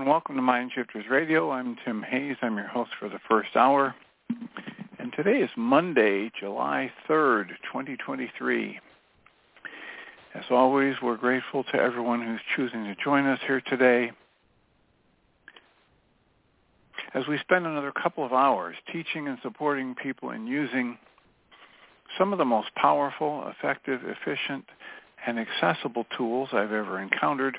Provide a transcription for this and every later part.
And welcome to Mind Shifters Radio. I'm Tim Hayes. I'm your host for the first hour. And today is Monday, July 3rd, 2023. As always, we're grateful to everyone who's choosing to join us here today as we spend another couple of hours teaching and supporting people in using some of the most powerful, effective, efficient, and accessible tools I've ever encountered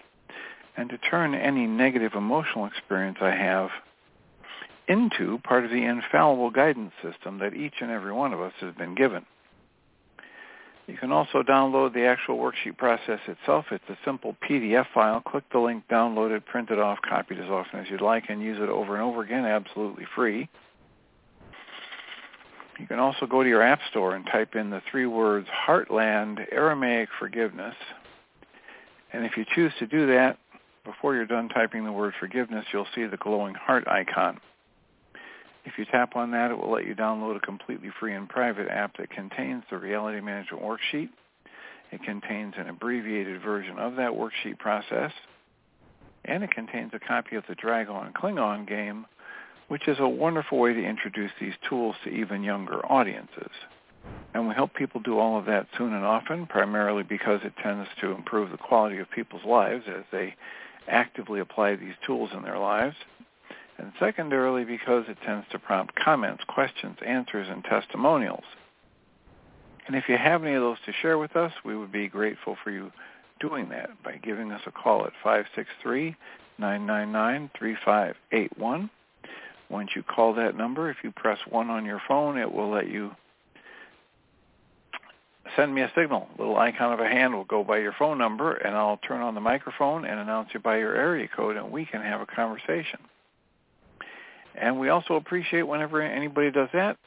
and to turn any negative emotional experience I have into part of the infallible guidance system that each and every one of us has been given. You can also download the actual worksheet process itself. It's a simple PDF file. Click the link, download it, print it off, copy it as often as you'd like, and use it over and over again absolutely free. You can also go to your app store and type in the three words Heartland Aramaic Forgiveness. And if you choose to do that, before you're done typing the word forgiveness, you'll see the glowing heart icon. If you tap on that, it will let you download a completely free and private app that contains the Reality Management Worksheet. It contains an abbreviated version of that worksheet process, and it contains a copy of the Dragon Klingon game, which is a wonderful way to introduce these tools to even younger audiences. And we help people do all of that soon and often, primarily because it tends to improve the quality of people's lives as they actively apply these tools in their lives. And secondarily, because it tends to prompt comments, questions, answers, and testimonials. And if you have any of those to share with us, we would be grateful for you doing that by giving us a call at 563-999-3581. Once you call that number, if you press 1 on your phone, it will let you send me a signal. A little icon of a hand will go by your phone number, and I'll turn on the microphone and announce you by your area code, and we can have a conversation. And we also appreciate whenever anybody does that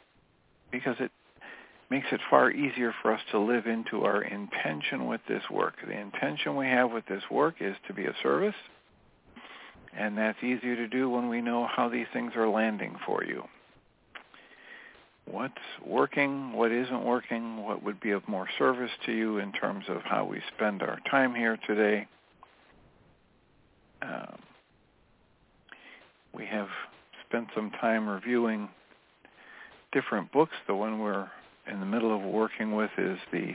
because it makes it far easier for us to live into our intention with this work. The intention we have with this work is to be of service, and that's easier to do when we know how these things are landing for you what's working, what isn't working, what would be of more service to you in terms of how we spend our time here today. Um, we have spent some time reviewing different books. The one we're in the middle of working with is the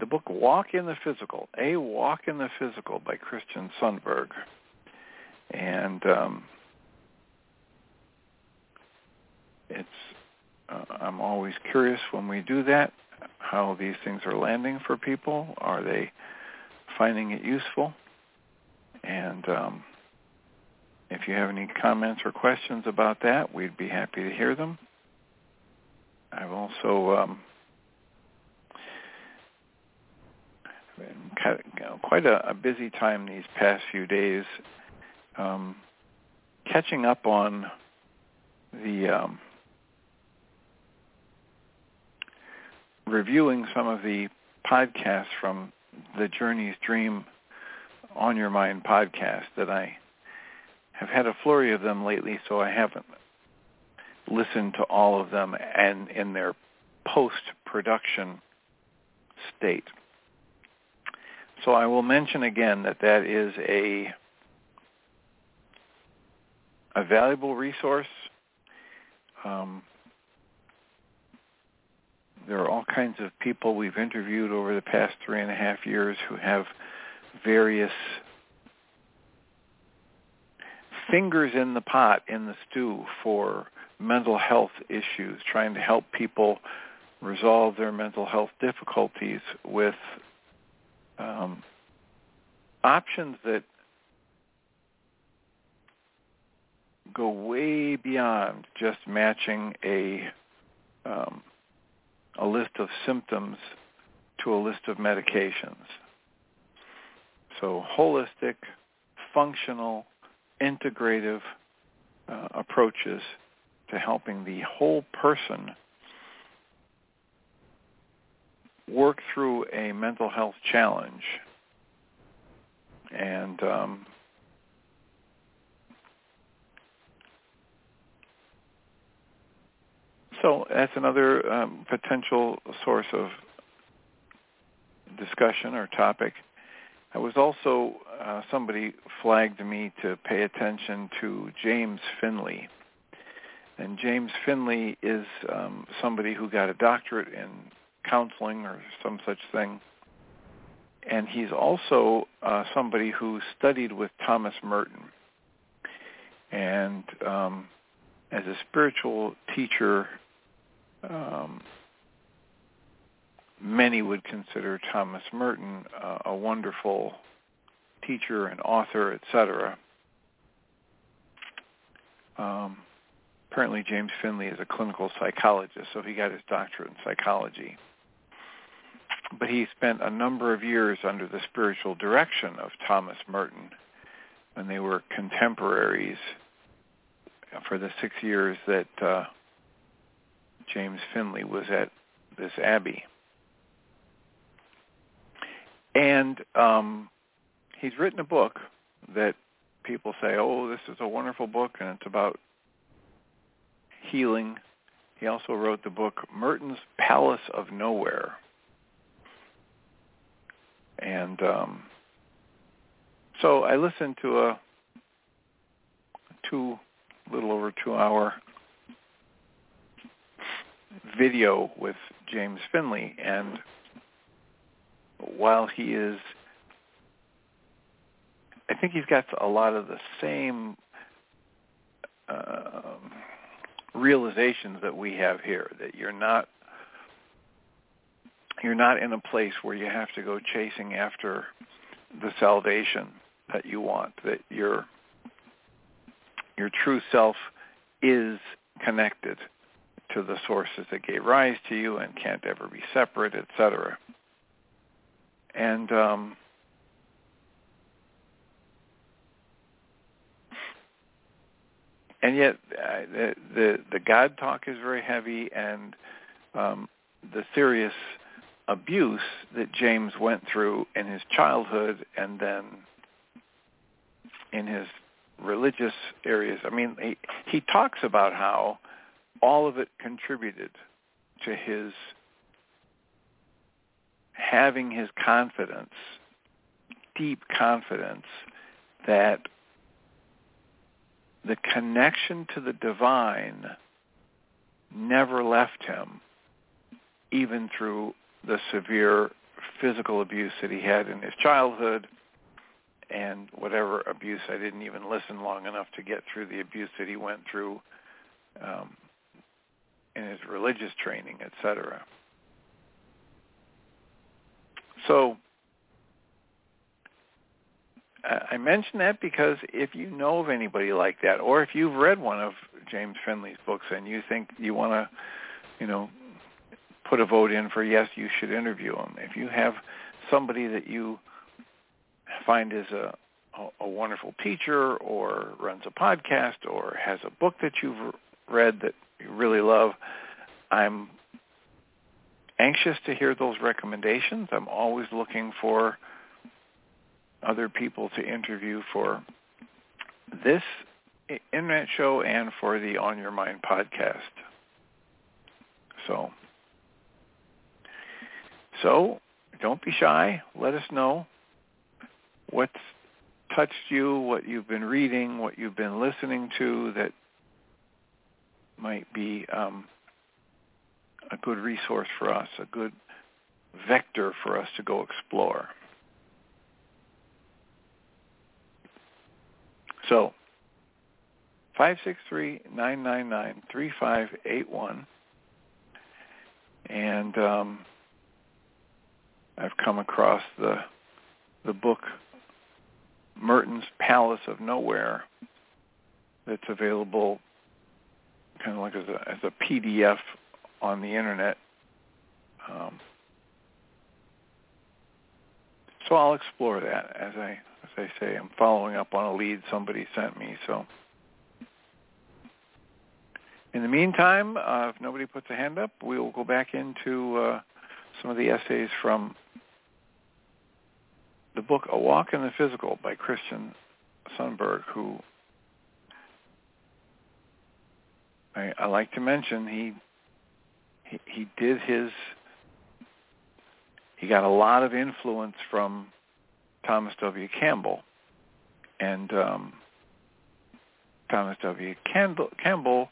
the book Walk in the Physical, A Walk in the Physical by Christian Sundberg. And um, it's uh, I'm always curious when we do that how these things are landing for people. Are they finding it useful. And um, if you have any comments or questions about that, we'd be happy to hear them. I've also um, quite a, a, busy time these past few days, um, catching up on the um, reviewing some of the podcasts from the Journey's Dream on Your Mind podcast that I have had a flurry of them lately, so I haven't listened to all of them and in their post-production state. So I will mention again that that is a a valuable resource. Um, there are all kinds of people we've interviewed over the past three and a half years who have various fingers in the pot in the stew for mental health issues, trying to help people resolve their mental health difficulties with um, options that go way beyond just matching a um, a list of symptoms to a list of medications. So holistic, functional, integrative uh, approaches to helping the whole person work through a mental health challenge. And um, so that's another um, potential source of discussion or topic. I was also uh, somebody flagged me to pay attention to James Finley. And James Finley is um, somebody who got a doctorate in counseling or some such thing. And he's also uh, somebody who studied with Thomas Merton. And um, as a spiritual teacher, um, many would consider Thomas Merton uh, a wonderful teacher and author, etc. Um, apparently James Finley is a clinical psychologist, so he got his doctorate in psychology. But he spent a number of years under the spiritual direction of Thomas Merton, and they were contemporaries for the six years that uh, James Finley was at this abbey. And um, he's written a book that people say, oh, this is a wonderful book, and it's about healing. He also wrote the book Merton's Palace of Nowhere. And um, so I listened to a two, little over two hour video with James Finley, and while he is, I think he's got a lot of the same uh, realizations that we have here. That you're not you're not in a place where you have to go chasing after the salvation that you want. That your your true self is connected to the sources that gave rise to you and can't ever be separate, etc. And um, and yet uh, the, the the God talk is very heavy, and um, the serious abuse that James went through in his childhood, and then in his religious areas. I mean, he he talks about how all of it contributed to his having his confidence, deep confidence that the connection to the divine never left him, even through the severe physical abuse that he had in his childhood and whatever abuse. I didn't even listen long enough to get through the abuse that he went through um, in his religious training, etc. So I mention that because if you know of anybody like that, or if you've read one of James Finley's books and you think you want to, you know, put a vote in for yes, you should interview him. If you have somebody that you find is a a wonderful teacher or runs a podcast or has a book that you've read that really love, I'm anxious to hear those recommendations. I'm always looking for other people to interview for this internet show and for the On Your Mind podcast. So, so don't be shy. Let us know what's touched you, what you've been reading, what you've been listening to that might be um, a good resource for us, a good vector for us to go explore. So, 563-999-3581. And um, I've come across the the book Merton's Palace of Nowhere that's available kind of like as a, as a PDF on the internet. Um, so I'll explore that as I as I say. I'm following up on a lead somebody sent me. So in the meantime, uh, if nobody puts a hand up, we will go back into uh, some of the essays from the book A Walk in the Physical by Christian Sundberg, who I, I like to mention he he, he did his he got a lot of influence from Thomas W. Campbell, and um, Thomas W. Campbell, Campbell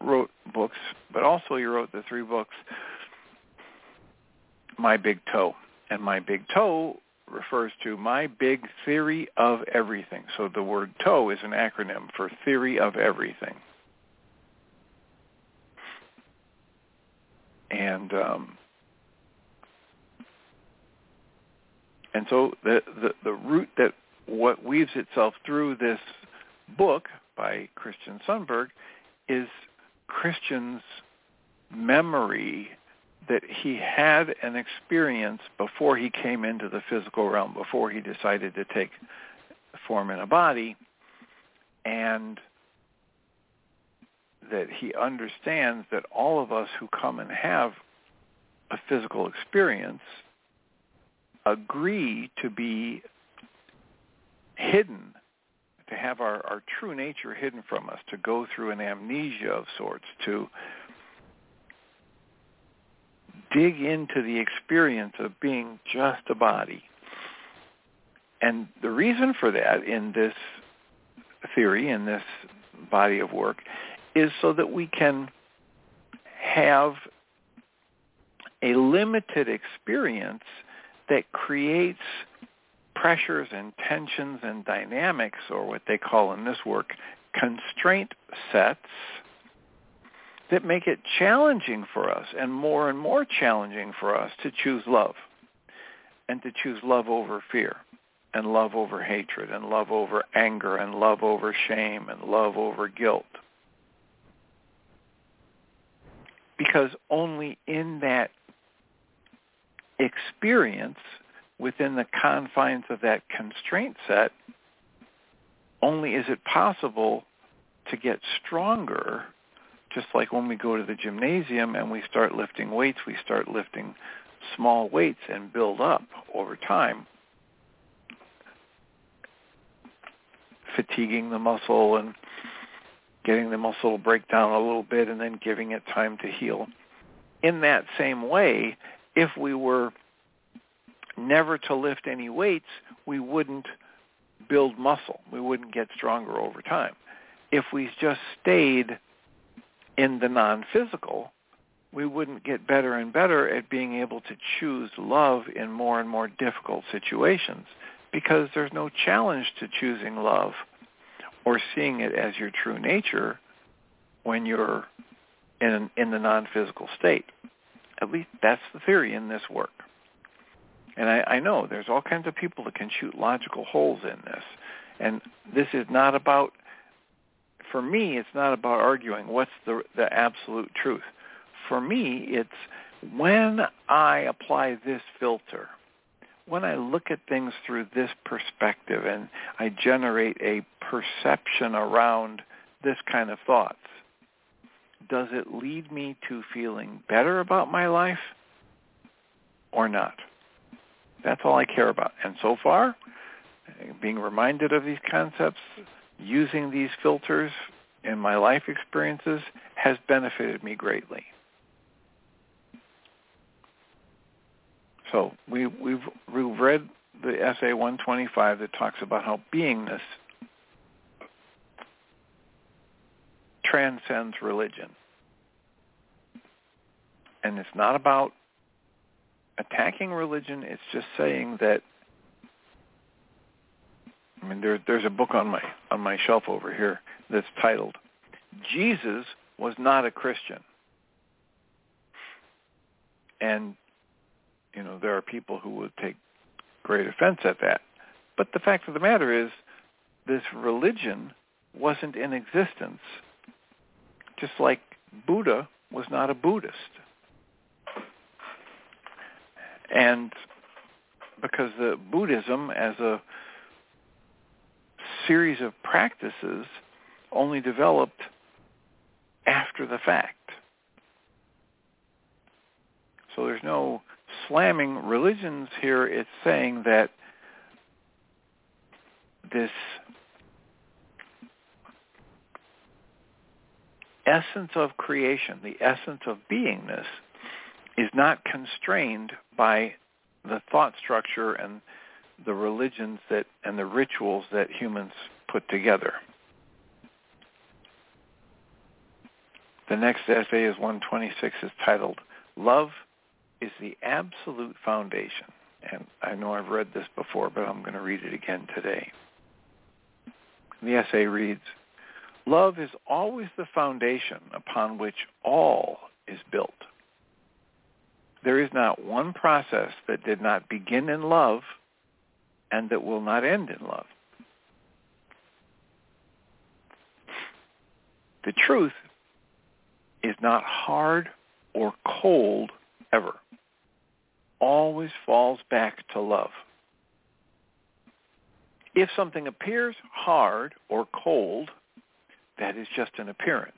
wrote books, but also he wrote the three books, My Big Toe, and My Big Toe refers to My Big Theory of Everything. So the word toe is an acronym for Theory of Everything. And um, and so the, the the that what weaves itself through this book by Christian Sundberg is Christian's memory that he had an experience before he came into the physical realm, before he decided to take form in a body, and that he understands that all of us who come and have a physical experience agree to be hidden, to have our, our true nature hidden from us, to go through an amnesia of sorts, to dig into the experience of being just a body. And the reason for that in this theory, in this body of work, is so that we can have a limited experience that creates pressures and tensions and dynamics, or what they call in this work constraint sets, that make it challenging for us and more and more challenging for us to choose love and to choose love over fear and love over hatred and love over anger and love over shame and love over guilt. Because only in that experience within the confines of that constraint set, only is it possible to get stronger, just like when we go to the gymnasium and we start lifting weights, we start lifting small weights and build up over time, fatiguing the muscle and getting the muscle to break down a little bit and then giving it time to heal. In that same way, if we were never to lift any weights, we wouldn't build muscle. We wouldn't get stronger over time. If we just stayed in the non-physical, we wouldn't get better and better at being able to choose love in more and more difficult situations because there's no challenge to choosing love or seeing it as your true nature when you're in in the non-physical state. At least that's the theory in this work. And I, I know there's all kinds of people that can shoot logical holes in this. And this is not about, for me, it's not about arguing what's the, the absolute truth. For me, it's when I apply this filter, when I look at things through this perspective and I generate a perception around this kind of thoughts, does it lead me to feeling better about my life or not? That's all I care about. And so far, being reminded of these concepts, using these filters in my life experiences has benefited me greatly. So we, we've, we've read the essay 125 that talks about how beingness transcends religion. And it's not about attacking religion. It's just saying that. I mean, there, there's a book on my on my shelf over here that's titled "Jesus was not a Christian," and you know there are people who would take great offense at that. But the fact of the matter is, this religion wasn't in existence, just like Buddha was not a Buddhist. And because the Buddhism as a series of practices only developed after the fact. So there's no slamming religions here. It's saying that this essence of creation, the essence of beingness, is not constrained by the thought structure and the religions that and the rituals that humans put together. The next essay is 126 is titled Love is the Absolute Foundation. And I know I've read this before, but I'm going to read it again today. The essay reads, Love is always the foundation upon which all is built. There is not one process that did not begin in love and that will not end in love. The truth is not hard or cold ever. Always falls back to love. If something appears hard or cold, that is just an appearance.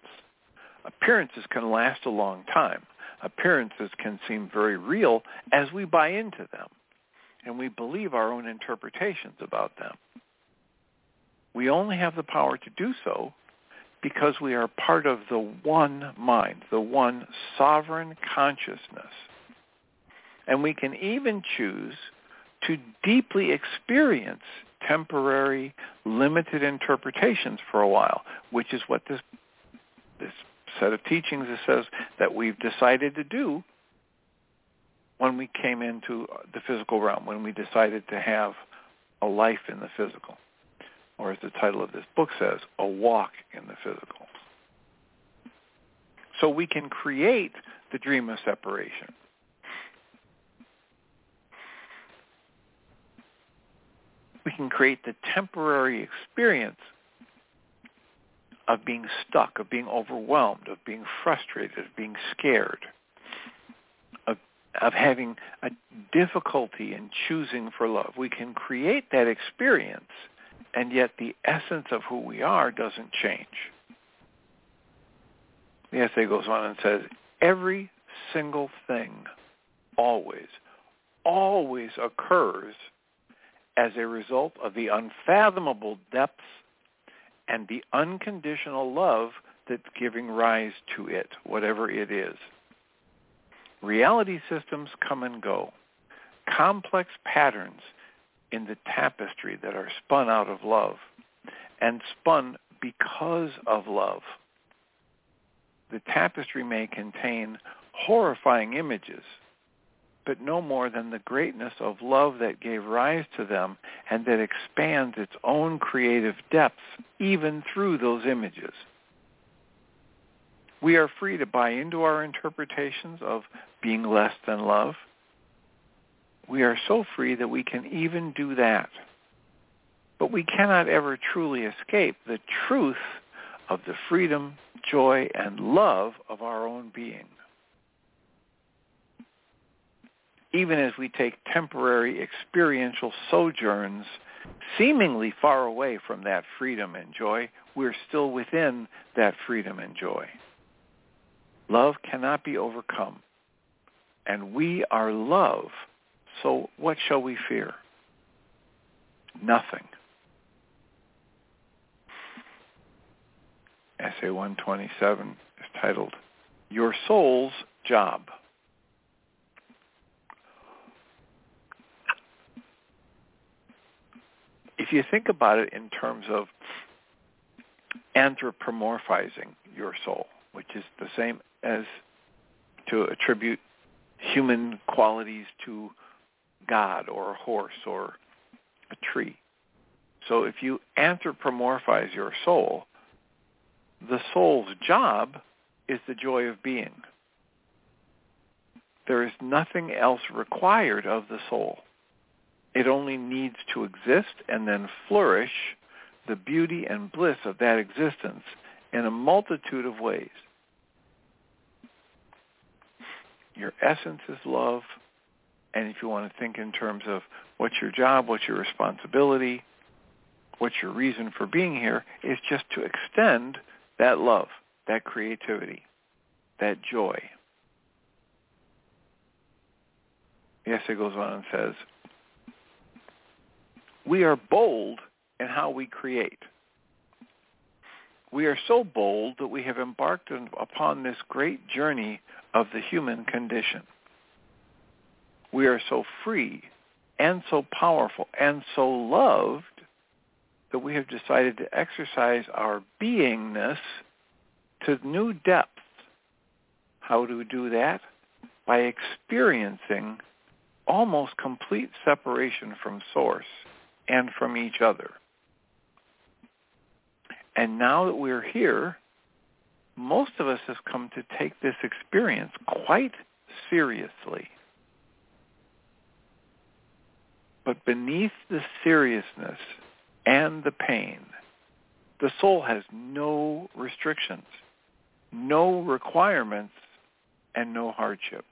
Appearances can last a long time appearances can seem very real as we buy into them and we believe our own interpretations about them. We only have the power to do so because we are part of the one mind, the one sovereign consciousness. And we can even choose to deeply experience temporary, limited interpretations for a while, which is what this, this set of teachings says that we've decided to do when we came into the physical realm, when we decided to have a life in the physical, or as the title of this book says, a walk in the physical. So we can create the dream of separation. Can create the temporary experience of being stuck, of being overwhelmed, of being frustrated, of being scared, of, of having a difficulty in choosing for love. We can create that experience, and yet the essence of who we are doesn't change. The essay goes on and says, every single thing always, always occurs as a result of the unfathomable depths and the unconditional love that's giving rise to it, whatever it is. Reality systems come and go. Complex patterns in the tapestry that are spun out of love and spun because of love. The tapestry may contain horrifying images but no more than the greatness of love that gave rise to them and that expands its own creative depths even through those images. We are free to buy into our interpretations of being less than love, We are so free that we can even do that. But we cannot ever truly escape the truth of the freedom, joy, and love of our own being. Even as we take temporary experiential sojourns seemingly far away from that freedom and joy, we're still within that freedom and joy. Love cannot be overcome. And we are love. So what shall we fear? Nothing. Essay 127 is titled, Your Soul's Job. If you think about it in terms of anthropomorphizing your soul, which is the same as to attribute human qualities to God or a horse or a tree. So if you anthropomorphize your soul, the soul's job is the joy of being. There is nothing else required of the soul. It only needs to exist and then flourish the beauty and bliss of that existence in a multitude of ways. Your essence is love. And if you want to think in terms of what's your job, what's your responsibility, what's your reason for being here, is just to extend that love, that creativity, that joy. The essay goes on and says, we are bold in how we create. We are so bold that we have embarked upon this great journey of the human condition. We are so free and so powerful and so loved that we have decided to exercise our beingness to new depths. How do we do that? By experiencing almost complete separation from source and from each other. And now that we're here, most of us have come to take this experience quite seriously. But beneath the seriousness and the pain, the soul has no restrictions, no requirements, and no hardship.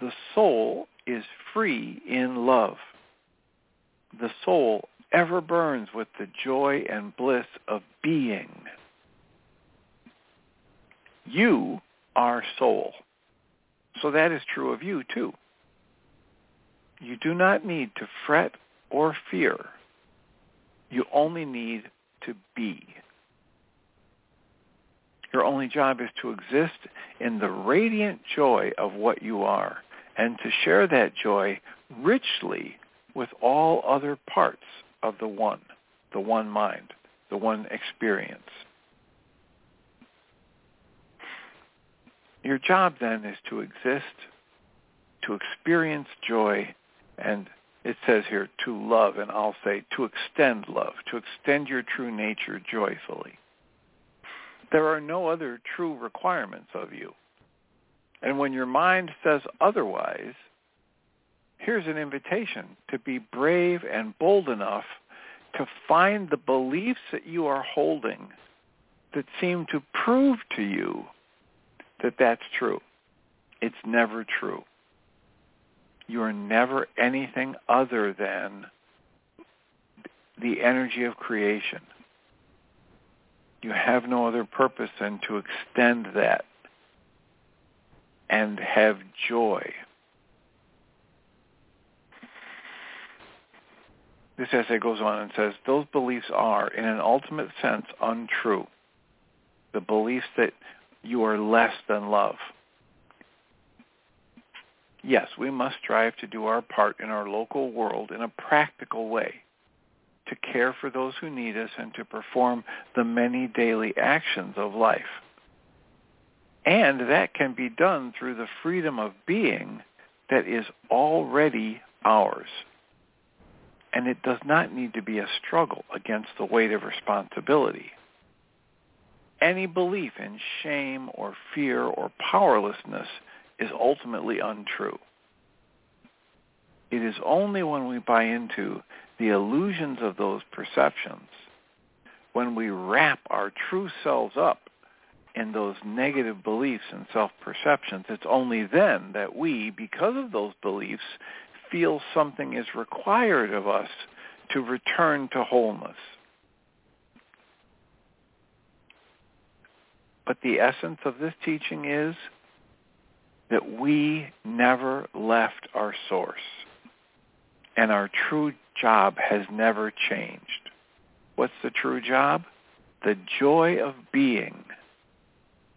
The soul is free in love. The soul ever burns with the joy and bliss of being. You are soul. So that is true of you too. You do not need to fret or fear. You only need to be. Your only job is to exist in the radiant joy of what you are and to share that joy richly with all other parts of the one, the one mind, the one experience. Your job then is to exist, to experience joy, and it says here to love, and I'll say to extend love, to extend your true nature joyfully. There are no other true requirements of you. And when your mind says otherwise, here's an invitation to be brave and bold enough to find the beliefs that you are holding that seem to prove to you that that's true. It's never true. You are never anything other than the energy of creation. You have no other purpose than to extend that and have joy This essay goes on and says, those beliefs are, in an ultimate sense, untrue. The beliefs that you are less than love. Yes, we must strive to do our part in our local world in a practical way, to care for those who need us and to perform the many daily actions of life. And that can be done through the freedom of being that is already ours. And it does not need to be a struggle against the weight of responsibility. Any belief in shame or fear or powerlessness is ultimately untrue. It is only when we buy into the illusions of those perceptions, when we wrap our true selves up in those negative beliefs and self-perceptions, it's only then that we, because of those beliefs, feel something is required of us to return to wholeness. But the essence of this teaching is that we never left our source and our true job has never changed. What's the true job? The joy of being.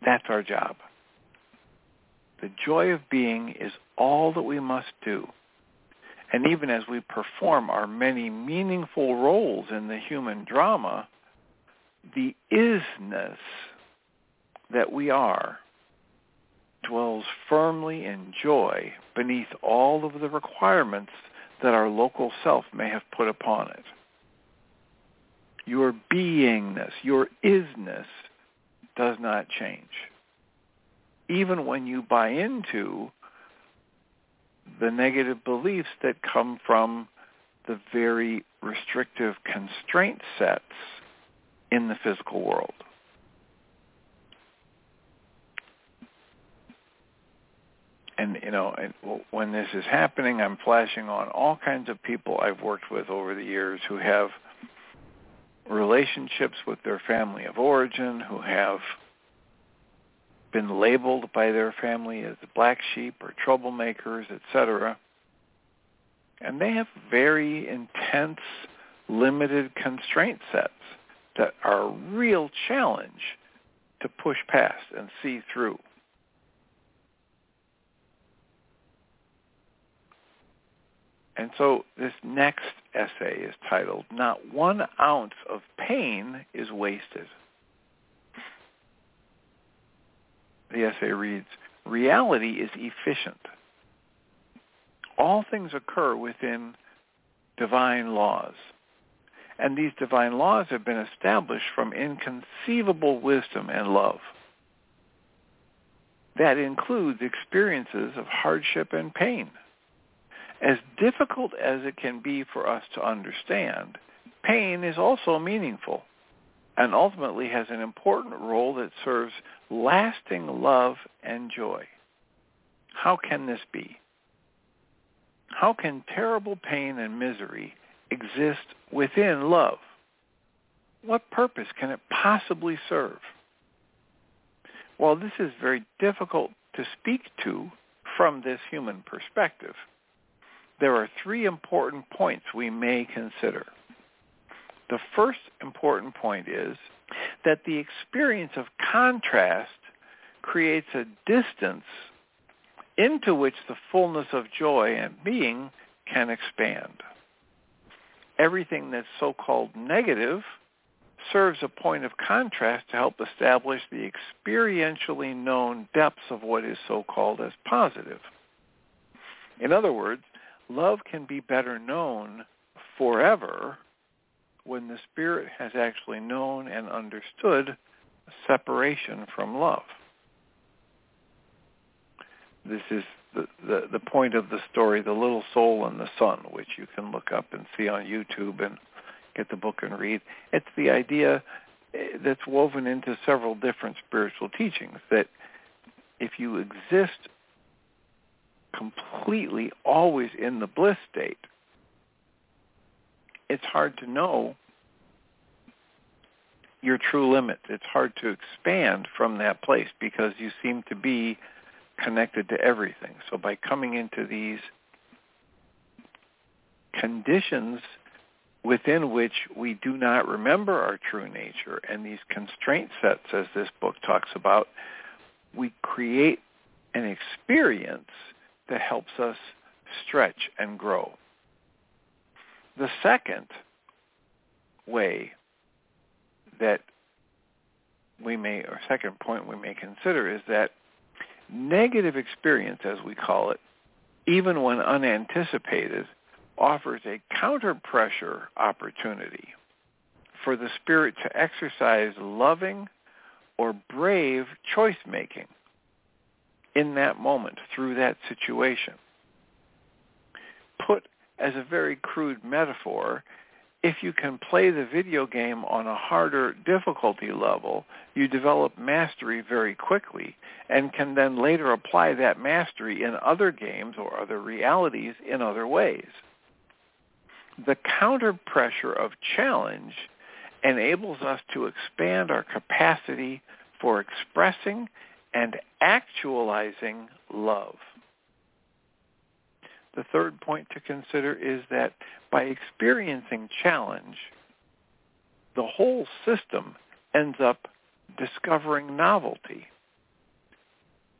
That's our job. The joy of being is all that we must do. And even as we perform our many meaningful roles in the human drama, the isness that we are dwells firmly in joy beneath all of the requirements that our local self may have put upon it. Your beingness, your isness does not change. Even when you buy into the negative beliefs that come from the very restrictive constraint sets in the physical world. and you know when this is happening i'm flashing on all kinds of people i've worked with over the years who have relationships with their family of origin who have been labeled by their family as black sheep or troublemakers etc and they have very intense limited constraint sets that are a real challenge to push past and see through And so this next essay is titled, Not One Ounce of Pain is Wasted. The essay reads, Reality is efficient. All things occur within divine laws. And these divine laws have been established from inconceivable wisdom and love. That includes experiences of hardship and pain as difficult as it can be for us to understand, pain is also meaningful and ultimately has an important role that serves lasting love and joy. How can this be? How can terrible pain and misery exist within love? What purpose can it possibly serve? While this is very difficult to speak to from this human perspective there are three important points we may consider. The first important point is that the experience of contrast creates a distance into which the fullness of joy and being can expand. Everything that's so-called negative serves a point of contrast to help establish the experientially known depths of what is so-called as positive. In other words, love can be better known forever when the spirit has actually known and understood separation from love. This is the, the, the point of the story, The Little Soul and the Sun, which you can look up and see on YouTube and get the book and read. It's the idea eh, that's woven into several different spiritual teachings that if you exist completely always in the bliss state, it's hard to know your true limits. It's hard to expand from that place because you seem to be connected to everything. So by coming into these conditions within which we do not remember our true nature and these constraint sets, as this book talks about, we create an experience that helps us stretch and grow. The second way that we may, or second point we may consider is that negative experience, as we call it, even when unanticipated, offers a counter-pressure opportunity for the spirit to exercise loving or brave choice-making in that moment through that situation. As a very crude metaphor, if you can play the video game on a harder difficulty level, you develop mastery very quickly and can then later apply that mastery in other games or other realities in other ways. The counter pressure of challenge enables us to expand our capacity for expressing and actualizing love. The third point to consider is that by experiencing challenge, the whole system ends up discovering novelty.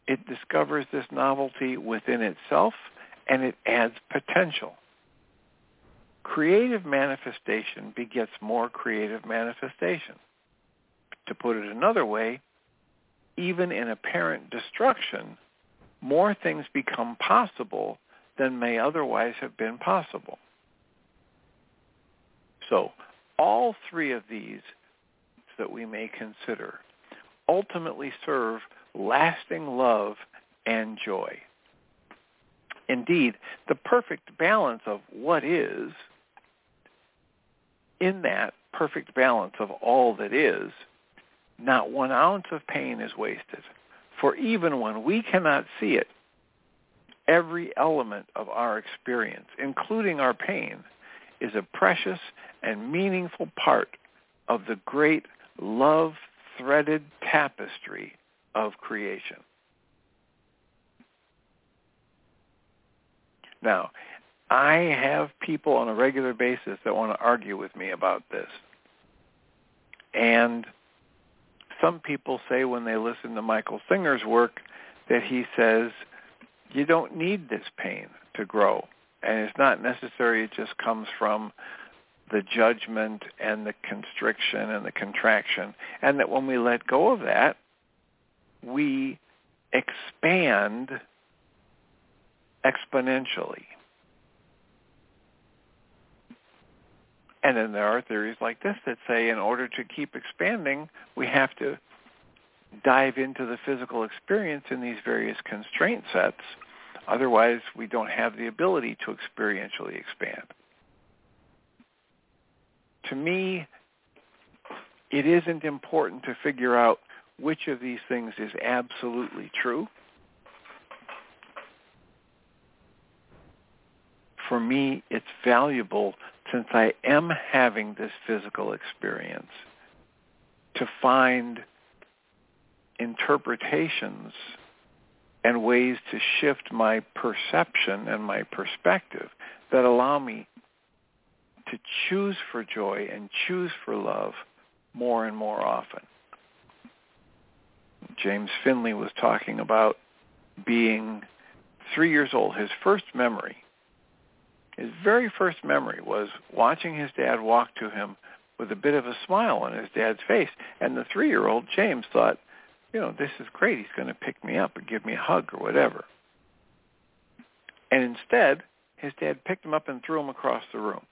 It discovers this novelty within itself and it adds potential. Creative manifestation begets more creative manifestation. To put it another way, even in apparent destruction, more things become possible than may otherwise have been possible. So all three of these that we may consider ultimately serve lasting love and joy. Indeed, the perfect balance of what is, in that perfect balance of all that is, not one ounce of pain is wasted. For even when we cannot see it, every element of our experience, including our pain, is a precious and meaningful part of the great love-threaded tapestry of creation. Now, I have people on a regular basis that want to argue with me about this. And some people say when they listen to Michael Singer's work that he says you don't need this pain to grow. And it's not necessary. It just comes from the judgment and the constriction and the contraction. And that when we let go of that, we expand exponentially. And then there are theories like this that say in order to keep expanding, we have to dive into the physical experience in these various constraint sets. Otherwise, we don't have the ability to experientially expand. To me, it isn't important to figure out which of these things is absolutely true. For me, it's valuable since I am having this physical experience to find interpretations and ways to shift my perception and my perspective that allow me to choose for joy and choose for love more and more often. James Finley was talking about being three years old. His first memory, his very first memory was watching his dad walk to him with a bit of a smile on his dad's face. And the three-year-old James thought, you know, this is great. He's going to pick me up and give me a hug or whatever. And instead, his dad picked him up and threw him across the room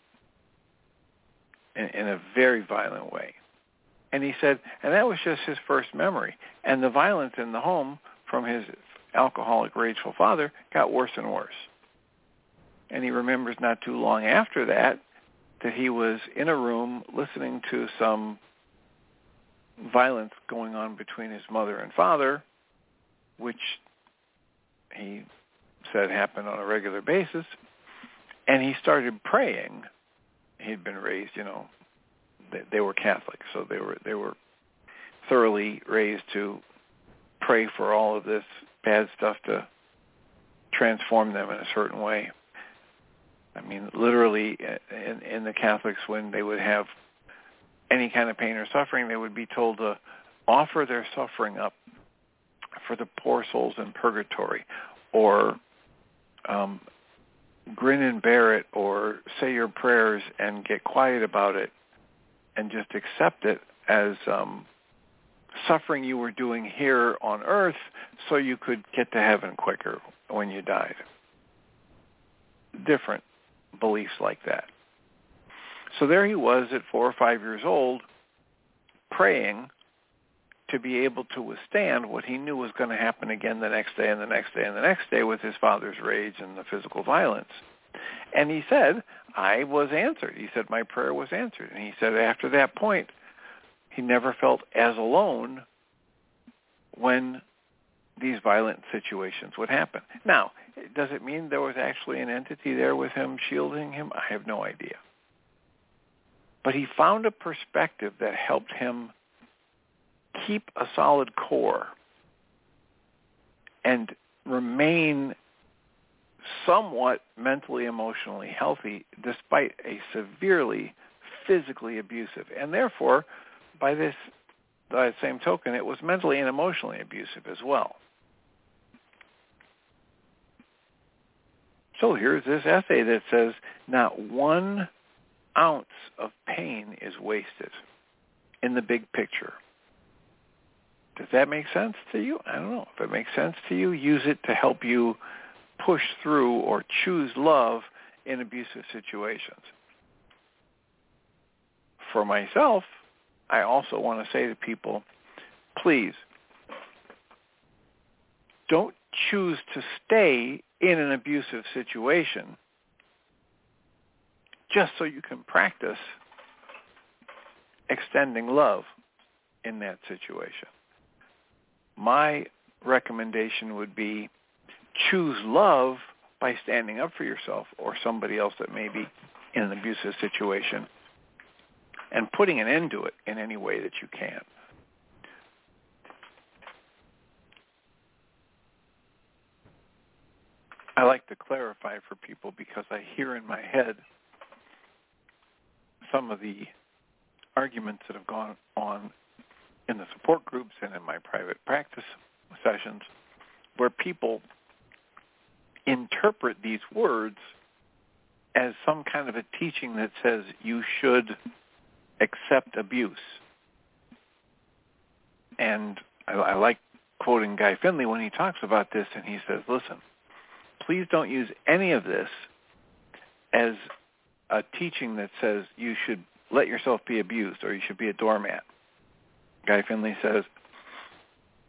in, in a very violent way. And he said, and that was just his first memory. And the violence in the home from his alcoholic, rageful father got worse and worse. And he remembers not too long after that that he was in a room listening to some violence going on between his mother and father, which he said happened on a regular basis, and he started praying. He'd been raised, you know, they, they were Catholic, so they were they were thoroughly raised to pray for all of this bad stuff to transform them in a certain way. I mean, literally, in, in the Catholics, when they would have any kind of pain or suffering, they would be told to offer their suffering up for the poor souls in purgatory, or um, grin and bear it, or say your prayers and get quiet about it, and just accept it as um, suffering you were doing here on earth, so you could get to heaven quicker when you died. Different beliefs like that. So there he was at four or five years old praying to be able to withstand what he knew was going to happen again the next day and the next day and the next day with his father's rage and the physical violence. And he said, I was answered. He said, my prayer was answered. And he said after that point, he never felt as alone when these violent situations would happen. Now, does it mean there was actually an entity there with him shielding him? I have no idea. But he found a perspective that helped him keep a solid core and remain somewhat mentally emotionally healthy despite a severely physically abusive. And therefore by this by the same token it was mentally and emotionally abusive as well. So here's this essay that says not one ounce of pain is wasted in the big picture does that make sense to you? I don't know. If it makes sense to you, use it to help you push through or choose love in abusive situations. For myself, I also want to say to people, please don't choose to stay in an abusive situation just so you can practice extending love in that situation my recommendation would be choose love by standing up for yourself or somebody else that may be in an abusive situation and putting an end to it in any way that you can. I like to clarify for people because I hear in my head some of the arguments that have gone on in the support groups and in my private practice sessions where people interpret these words as some kind of a teaching that says you should accept abuse. And I, I like quoting Guy Finley when he talks about this and he says, listen, please don't use any of this as a teaching that says you should let yourself be abused or you should be a doormat. Guy Finley says,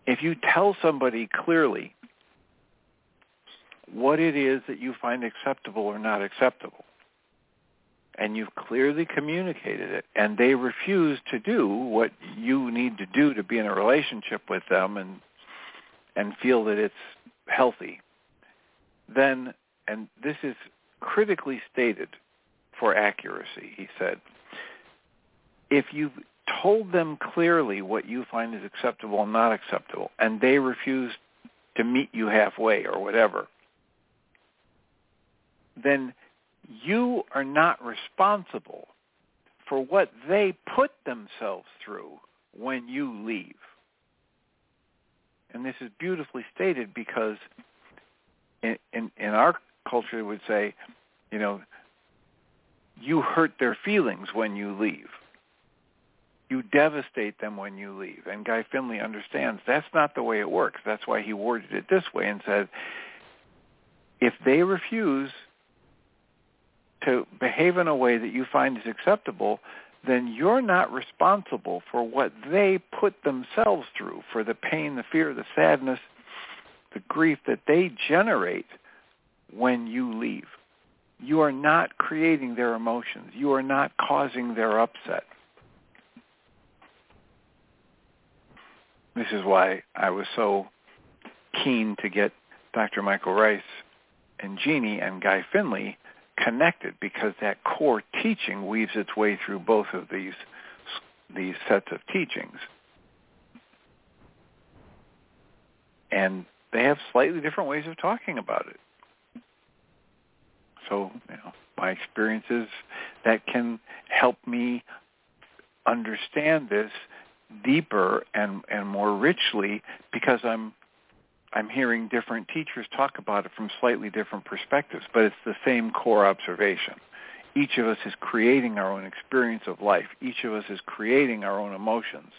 if you tell somebody clearly what it is that you find acceptable or not acceptable, and you've clearly communicated it, and they refuse to do what you need to do to be in a relationship with them and and feel that it's healthy, then, and this is critically stated for accuracy, he said, if you've told them clearly what you find is acceptable and not acceptable, and they refuse to meet you halfway or whatever, then you are not responsible for what they put themselves through when you leave. And this is beautifully stated because in, in, in our culture would say, you know, you hurt their feelings when you leave you devastate them when you leave. And Guy Finley understands that's not the way it works. That's why he worded it this way and said, if they refuse to behave in a way that you find is acceptable, then you're not responsible for what they put themselves through, for the pain, the fear, the sadness, the grief that they generate when you leave. You are not creating their emotions. You are not causing their upset. This is why I was so keen to get Dr. Michael Ryce and Jeanie and Guy Finley connected because that core teaching weaves its way through both of these these sets of teachings. And they have slightly different ways of talking about it. So, you know, my experiences that can help me understand this deeper and and more richly because I'm I'm hearing different teachers talk about it from slightly different perspectives, but it's the same core observation. Each of us is creating our own experience of life. Each of us is creating our own emotions.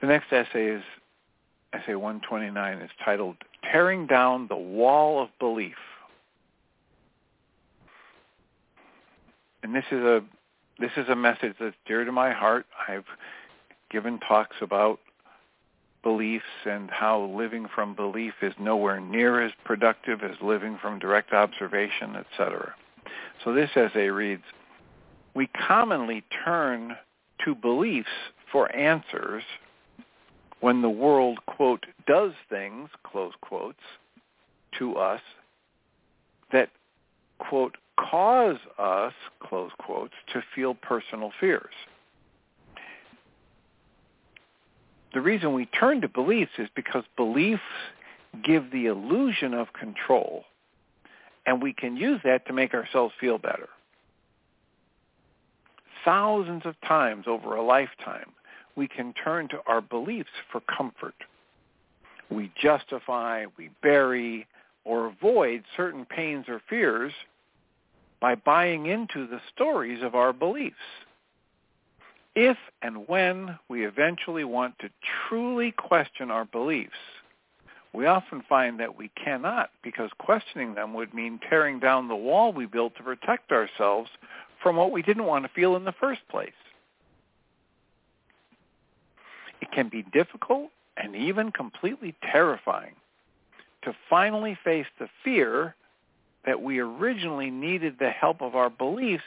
The next essay is essay 129 is titled Tearing Down the Wall of Belief. And this is a this is a message that's dear to my heart. I've given talks about beliefs and how living from belief is nowhere near as productive as living from direct observation, etc. So this essay reads, we commonly turn to beliefs for answers when the world, quote, does things, close quotes, to us that, quote, cause us, close quotes, to feel personal fears. The reason we turn to beliefs is because beliefs give the illusion of control, and we can use that to make ourselves feel better. Thousands of times over a lifetime, we can turn to our beliefs for comfort. We justify, we bury, or avoid certain pains or fears by buying into the stories of our beliefs. If and when we eventually want to truly question our beliefs, we often find that we cannot because questioning them would mean tearing down the wall we built to protect ourselves from what we didn't want to feel in the first place. It can be difficult and even completely terrifying to finally face the fear that we originally needed the help of our beliefs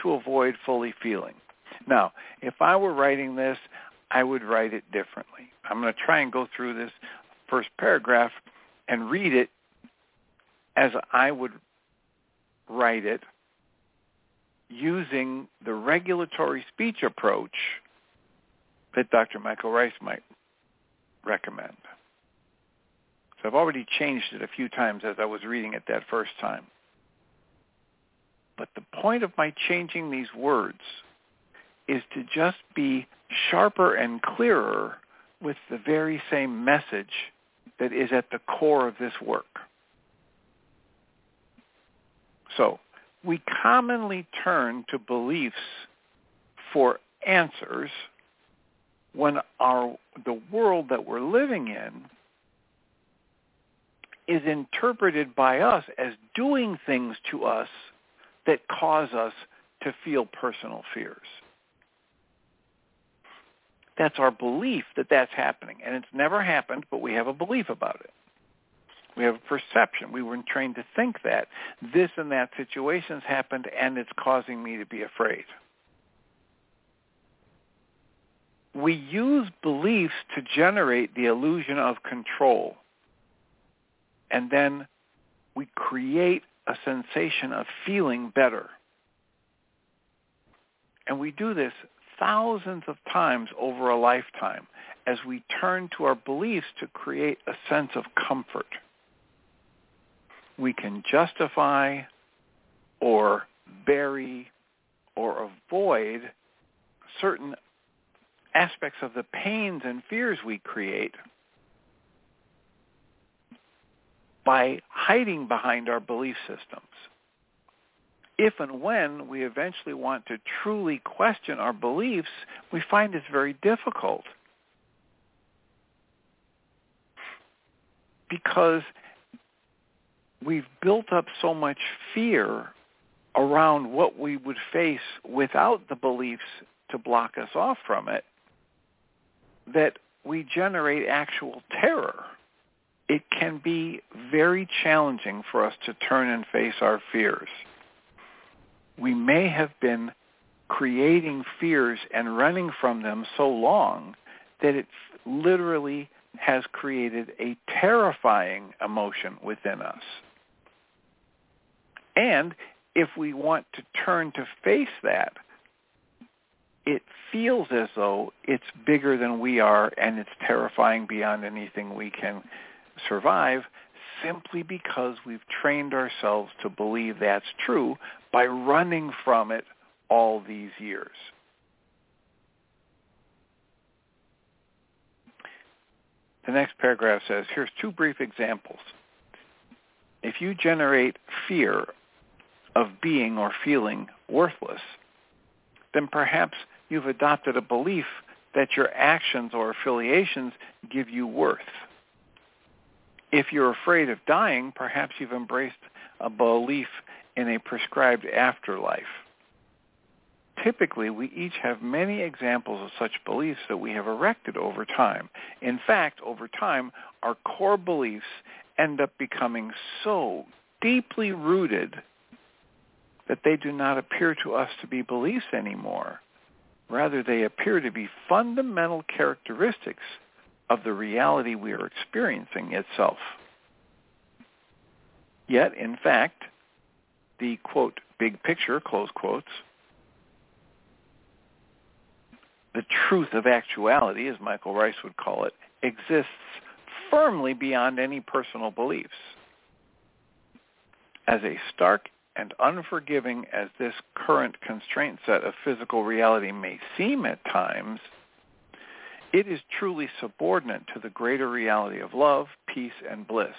to avoid fully feeling. Now, if I were writing this, I would write it differently. I'm going to try and go through this first paragraph and read it as I would write it using the regulatory speech approach that Dr. Michael Ryce might recommend. So I've already changed it a few times as I was reading it that first time. But the point of my changing these words is to just be sharper and clearer with the very same message that is at the core of this work. So we commonly turn to beliefs for answers when our the world that we're living in is interpreted by us as doing things to us that cause us to feel personal fears. That's our belief that that's happening. And it's never happened, but we have a belief about it. We have a perception. We weren't trained to think that. This and that situation's happened, and it's causing me to be afraid. We use beliefs to generate the illusion of control. And then we create a sensation of feeling better. And we do this thousands of times over a lifetime as we turn to our beliefs to create a sense of comfort. We can justify or bury or avoid certain aspects of the pains and fears we create by hiding behind our belief systems. If and when we eventually want to truly question our beliefs, we find it's very difficult. Because we've built up so much fear around what we would face without the beliefs to block us off from it that we generate actual terror. It can be very challenging for us to turn and face our fears. We may have been creating fears and running from them so long that it literally has created a terrifying emotion within us. And if we want to turn to face that, it feels as though it's bigger than we are and it's terrifying beyond anything we can survive simply because we've trained ourselves to believe that's true by running from it all these years. The next paragraph says, here's two brief examples. If you generate fear of being or feeling worthless, then perhaps you've adopted a belief that your actions or affiliations give you worth. If you're afraid of dying, perhaps you've embraced a belief in a prescribed afterlife. typically we each have many examples of such beliefs that we have erected over time. In fact, over time, our core beliefs end up becoming so deeply rooted that they do not appear to us to be beliefs anymore. Rather, they appear to be fundamental characteristics of the reality we are experiencing itself. Yet, in fact, the, quote, big picture, close quotes, the truth of actuality, as Michael Ryce would call it, exists firmly beyond any personal beliefs. As a stark and unforgiving as this current constraint set of physical reality may seem at times, it is truly subordinate to the greater reality of love, peace, and bliss.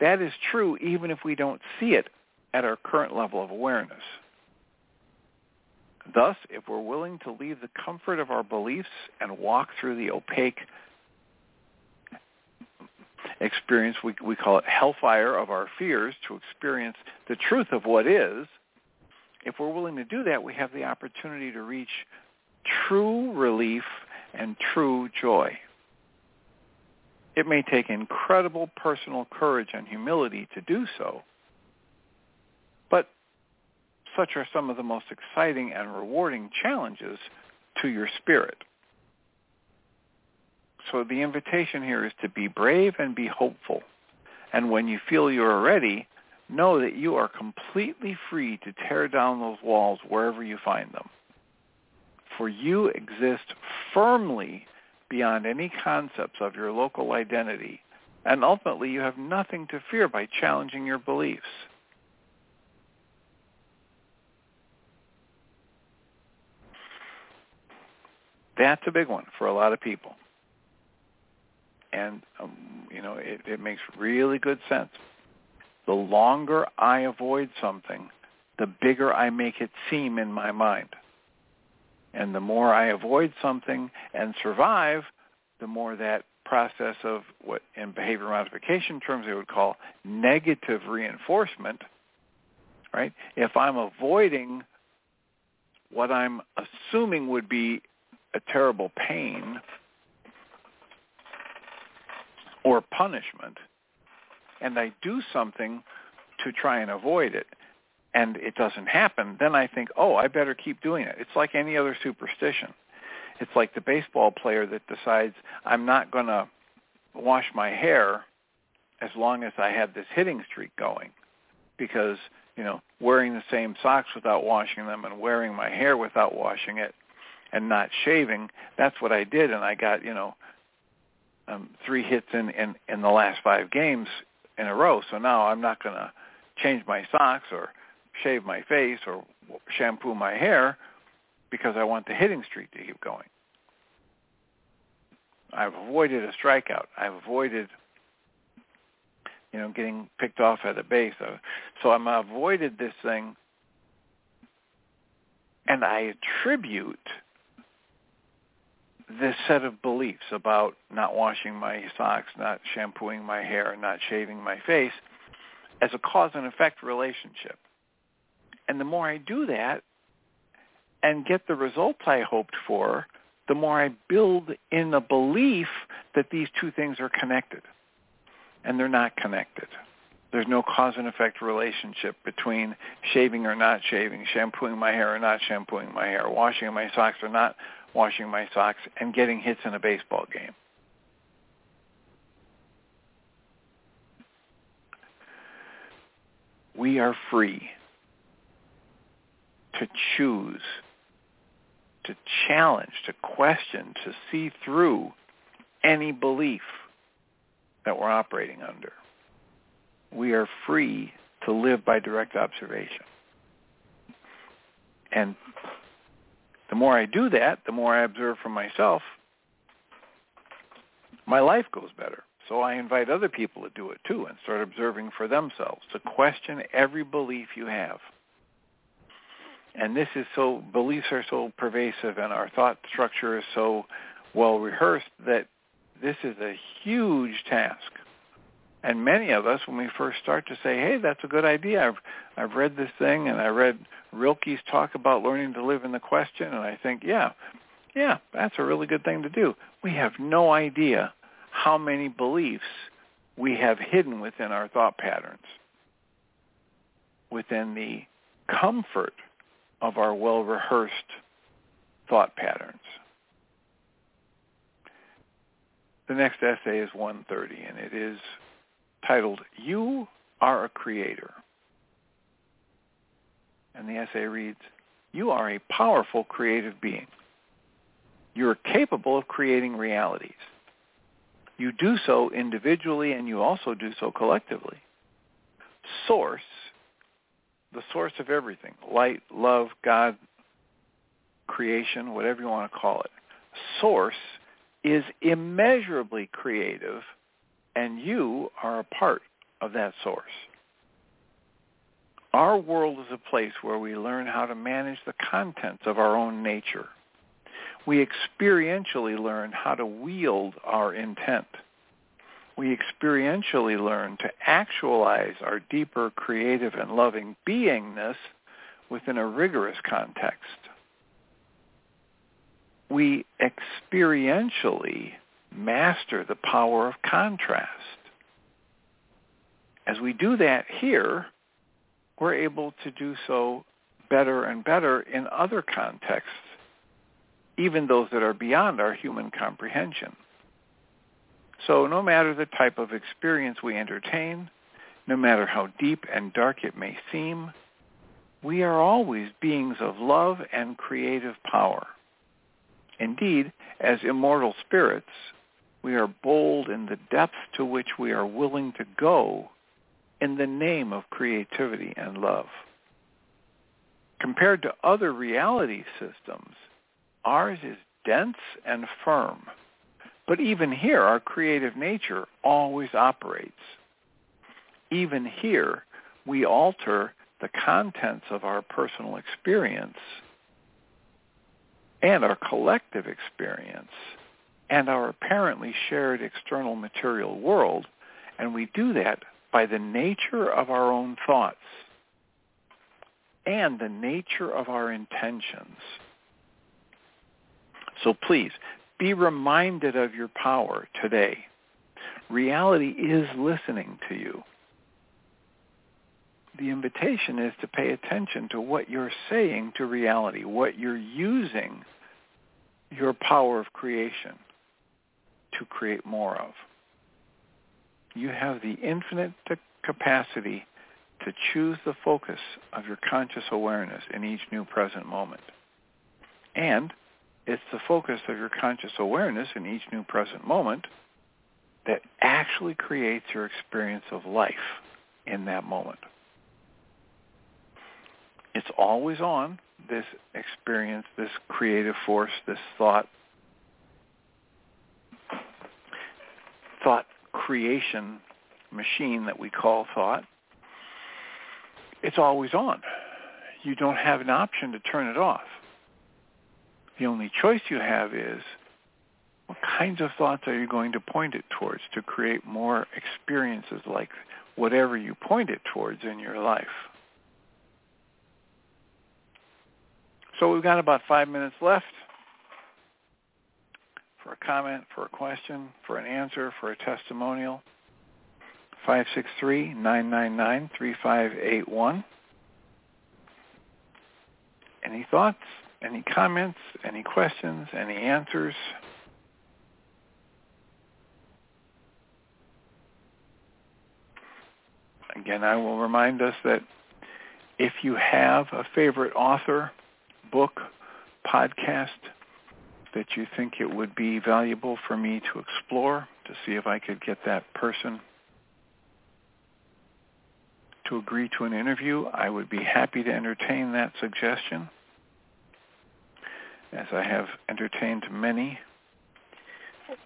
That is true even if we don't see it at our current level of awareness. Thus, if we're willing to leave the comfort of our beliefs and walk through the opaque experience, we, we call it hellfire of our fears, to experience the truth of what is, if we're willing to do that, we have the opportunity to reach true relief and true joy. It may take incredible personal courage and humility to do so, but such are some of the most exciting and rewarding challenges to your spirit. So the invitation here is to be brave and be hopeful. And when you feel you are ready, know that you are completely free to tear down those walls wherever you find them. For you exist firmly beyond any concepts of your local identity, and ultimately you have nothing to fear by challenging your beliefs. That's a big one for a lot of people and um, you know it, it makes really good sense. The longer I avoid something, the bigger I make it seem in my mind. And the more I avoid something and survive, the more that process of what in behavior modification terms they would call negative reinforcement, right? If I'm avoiding what I'm assuming would be a terrible pain or punishment, and I do something to try and avoid it, and it doesn't happen, then I think, oh, I better keep doing it. It's like any other superstition. It's like the baseball player that decides, I'm not going to wash my hair as long as I have this hitting streak going because, you know, wearing the same socks without washing them and wearing my hair without washing it and not shaving, that's what I did and I got, you know, um, three hits in, in, in the last five games in a row. So now I'm not going to change my socks or shave my face or shampoo my hair because I want the hitting streak to keep going. I've avoided a strikeout. I've avoided, you know, getting picked off at a base. So I'm avoided this thing, and I attribute this set of beliefs about not washing my socks, not shampooing my hair, not shaving my face as a cause and effect relationship. And the more I do that and get the results I hoped for, the more I build in a belief that these two things are connected. And they're not connected. There's no cause and effect relationship between shaving or not shaving, shampooing my hair or not shampooing my hair, washing my socks or not washing my socks, and getting hits in a baseball game. We are free to choose, to challenge, to question, to see through any belief that we're operating under. We are free to live by direct observation. And the more I do that, the more I observe for myself, my life goes better. So I invite other people to do it too and start observing for themselves, to question every belief you have. And this is so, beliefs are so pervasive and our thought structure is so well rehearsed that this is a huge task. And many of us, when we first start to say, hey, that's a good idea. I've, I've read this thing and I read Rilke's talk about learning to live in the question, and I think, yeah, yeah, that's a really good thing to do. We have no idea how many beliefs we have hidden within our thought patterns, within the comfort of our well-rehearsed thought patterns. The next essay is 130, and it is titled, You Are a Creator. And the essay reads, You are a powerful creative being. You are capable of creating realities. You do so individually and you also do so collectively. Source, the source of everything, light, love, God, creation, whatever you want to call it. Source is immeasurably creative and you are a part of that source. Our world is a place where we learn how to manage the contents of our own nature. We experientially learn how to wield our intent. We experientially learn to actualize our deeper creative and loving beingness within a rigorous context. We experientially master the power of contrast. As we do that here, we're able to do so better and better in other contexts, even those that are beyond our human comprehension. So no matter the type of experience we entertain, no matter how deep and dark it may seem, we are always beings of love and creative power. Indeed, as immortal spirits, we are bold in the depth to which we are willing to go in the name of creativity and love. Compared to other reality systems, ours is dense and firm. But even here, our creative nature always operates. Even here, we alter the contents of our personal experience and our collective experience and our apparently shared external material world, and we do that by the nature of our own thoughts and the nature of our intentions. So please, be reminded of your power today. Reality is listening to you. The invitation is to pay attention to what you're saying to reality, what you're using your power of creation to create more of. You have the infinite capacity to choose the focus of your conscious awareness in each new present moment. And it's the focus of your conscious awareness in each new present moment that actually creates your experience of life in that moment. It's always on, this experience, this creative force, this thought, thought creation machine that we call thought, it's always on. You don't have an option to turn it off. The only choice you have is what kinds of thoughts are you going to point it towards to create more experiences like whatever you point it towards in your life. So we've got about five minutes left for a comment, for a question, for an answer, for a testimonial. 563-999-3581. Any thoughts, any comments, any questions, any answers? Again, I will remind us that if you have a favorite author, book, podcast, that you think it would be valuable for me to explore to see if I could get that person to agree to an interview, I would be happy to entertain that suggestion, as I have entertained many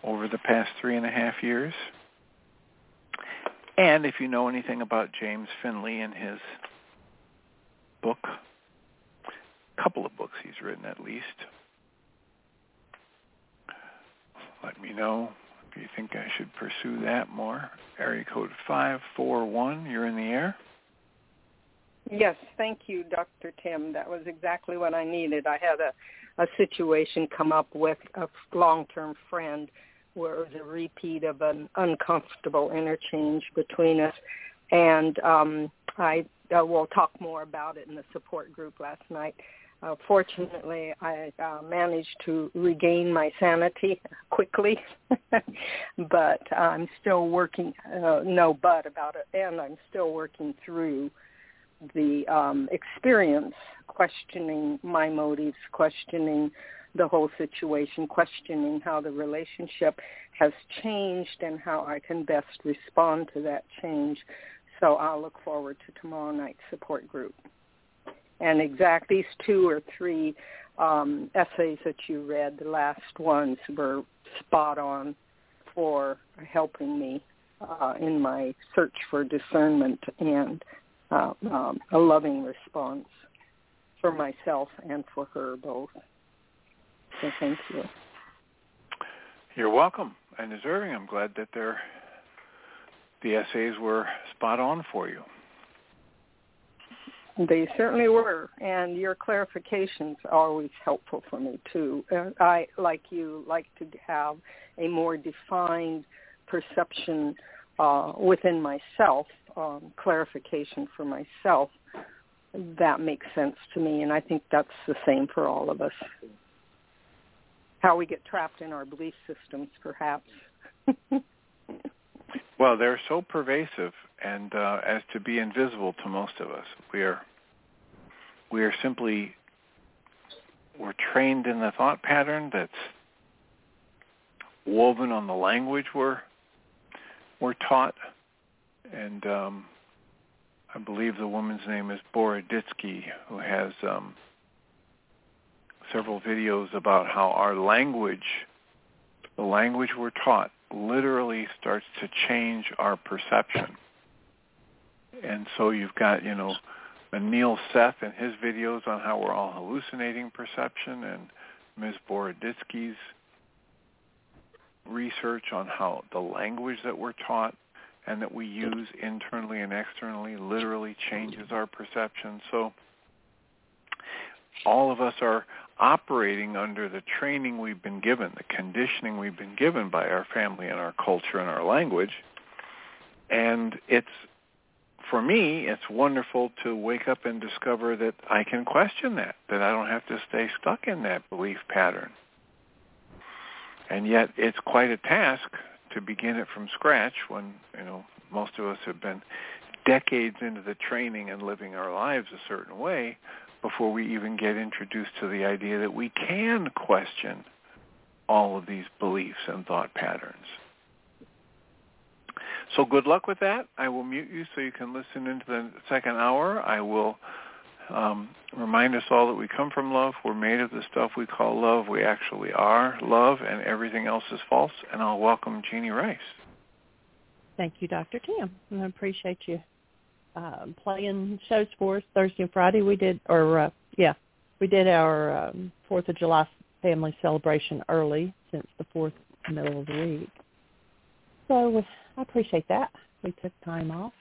over the past three and a half years. And if you know anything about James Finley and his book, a couple of books he's written at least, let me know if you think I should pursue that more. Area code 541, you're in the air. Yes, thank you, Dr. Tim. That was exactly what I needed. I had a, a situation come up with a long-term friend where it was a repeat of an uncomfortable interchange between us. And um, I uh, will talk more about it in the support group last night. Uh, fortunately, I uh, managed to regain my sanity quickly, but I'm still working, uh, no but about it, and I'm still working through the um, experience, questioning my motives, questioning the whole situation, questioning how the relationship has changed and how I can best respond to that change. So I'll look forward to tomorrow night's support group. And exact these two or three um, essays that you read, the last ones were spot on for helping me uh, in my search for discernment and uh, um, a loving response for myself and for her both. So thank you. You're welcome and deserving. I'm glad that they're, the essays were spot on for you. They certainly were, and your clarifications are always helpful for me too. Uh, I, like you, like to have a more defined perception uh, within myself, um, clarification for myself. That makes sense to me, and I think that's the same for all of us. How we get trapped in our belief systems, perhaps. well, they're so pervasive, and uh, as to be invisible to most of us, we are we are simply we're trained in the thought pattern that's woven on the language we're we're taught, and um, I believe the woman's name is Boroditsky, who has um, several videos about how our language, the language we're taught, literally starts to change our perception. And so you've got, you know, Anil Seth and his videos on how we're all hallucinating perception and Ms. Boroditsky's research on how the language that we're taught and that we use internally and externally literally changes our perception. So all of us are operating under the training we've been given, the conditioning we've been given by our family and our culture and our language. And it's, for me, it's wonderful to wake up and discover that I can question that, that I don't have to stay stuck in that belief pattern. And yet it's quite a task to begin it from scratch when, you know, most of us have been decades into the training and living our lives a certain way before we even get introduced to the idea that we can question all of these beliefs and thought patterns. So good luck with that. I will mute you so you can listen into the second hour. I will um, remind us all that we come from love. We're made of the stuff we call love. We actually are love, and everything else is false. And I'll welcome Jeanie Ryce. Thank you, Dr. Tim. I appreciate you uh, playing shows for us Thursday and Friday. We did, or uh, yeah, we did our um, Fourth of July family celebration early since the fourth middle of the week. So I appreciate that. We took time off.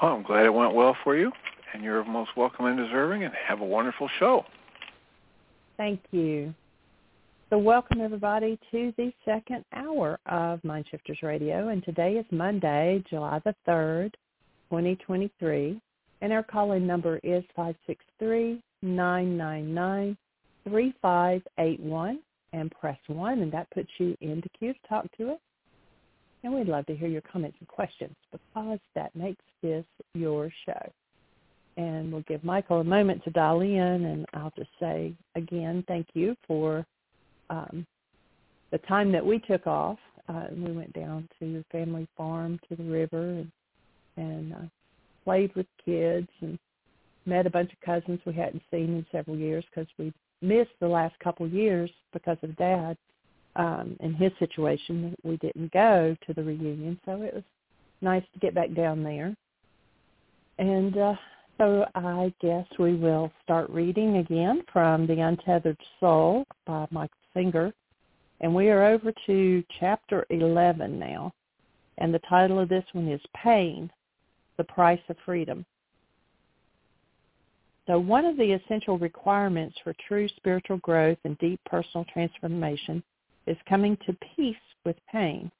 Well, I'm glad it went well for you and you're most welcome and deserving, and have a wonderful show. Thank you. So welcome everybody to the second hour of Mindshifters Radio, and today is Monday, July the 3rd, 2023, and our call-in number is 563-999-3581, and press 1, and that puts you in the queue to talk to us. And we'd love to hear your comments and questions because that makes this your show and we'll give Michael a moment to dial in. And I'll just say again, thank you for um, the time that we took off. Uh, we went down to your family farm to the river and, and uh, played with kids and met a bunch of cousins we hadn't seen in several years because we missed the last couple years because of Dad. Um, in his situation, we didn't go to the reunion, so it was nice to get back down there. And uh, so I guess we will start reading again from The Untethered Soul by Michael Singer. And we are over to chapter 11 now. And the title of this one is Pain, the Price of Freedom. So one of the essential requirements for true spiritual growth and deep personal transformation is coming to peace with pain.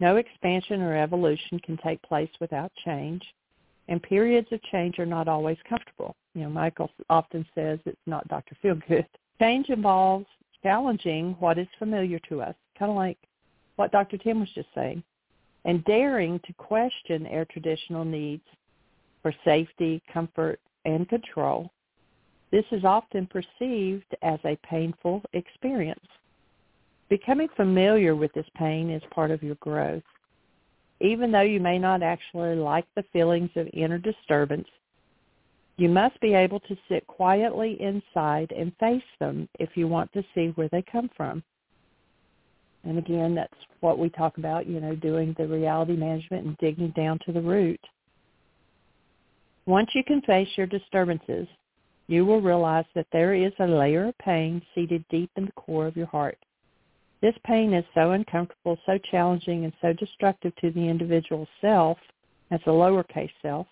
No expansion or evolution can take place without change, and periods of change are not always comfortable. You know, Michael often says it's not Dr. Feelgood. Change involves challenging what is familiar to us, kind of like what Dr. Tim was just saying, and daring to question our traditional needs for safety, comfort, and control. This is often perceived as a painful experience. Becoming familiar with this pain is part of your growth. Even though you may not actually like the feelings of inner disturbance, you must be able to sit quietly inside and face them if you want to see where they come from. And again, that's what we talk about, you know, doing the reality management and digging down to the root. Once you can face your disturbances, you will realize that there is a layer of pain seated deep in the core of your heart. This pain is so uncomfortable, so challenging, and so destructive to the individual self, as a lowercase self,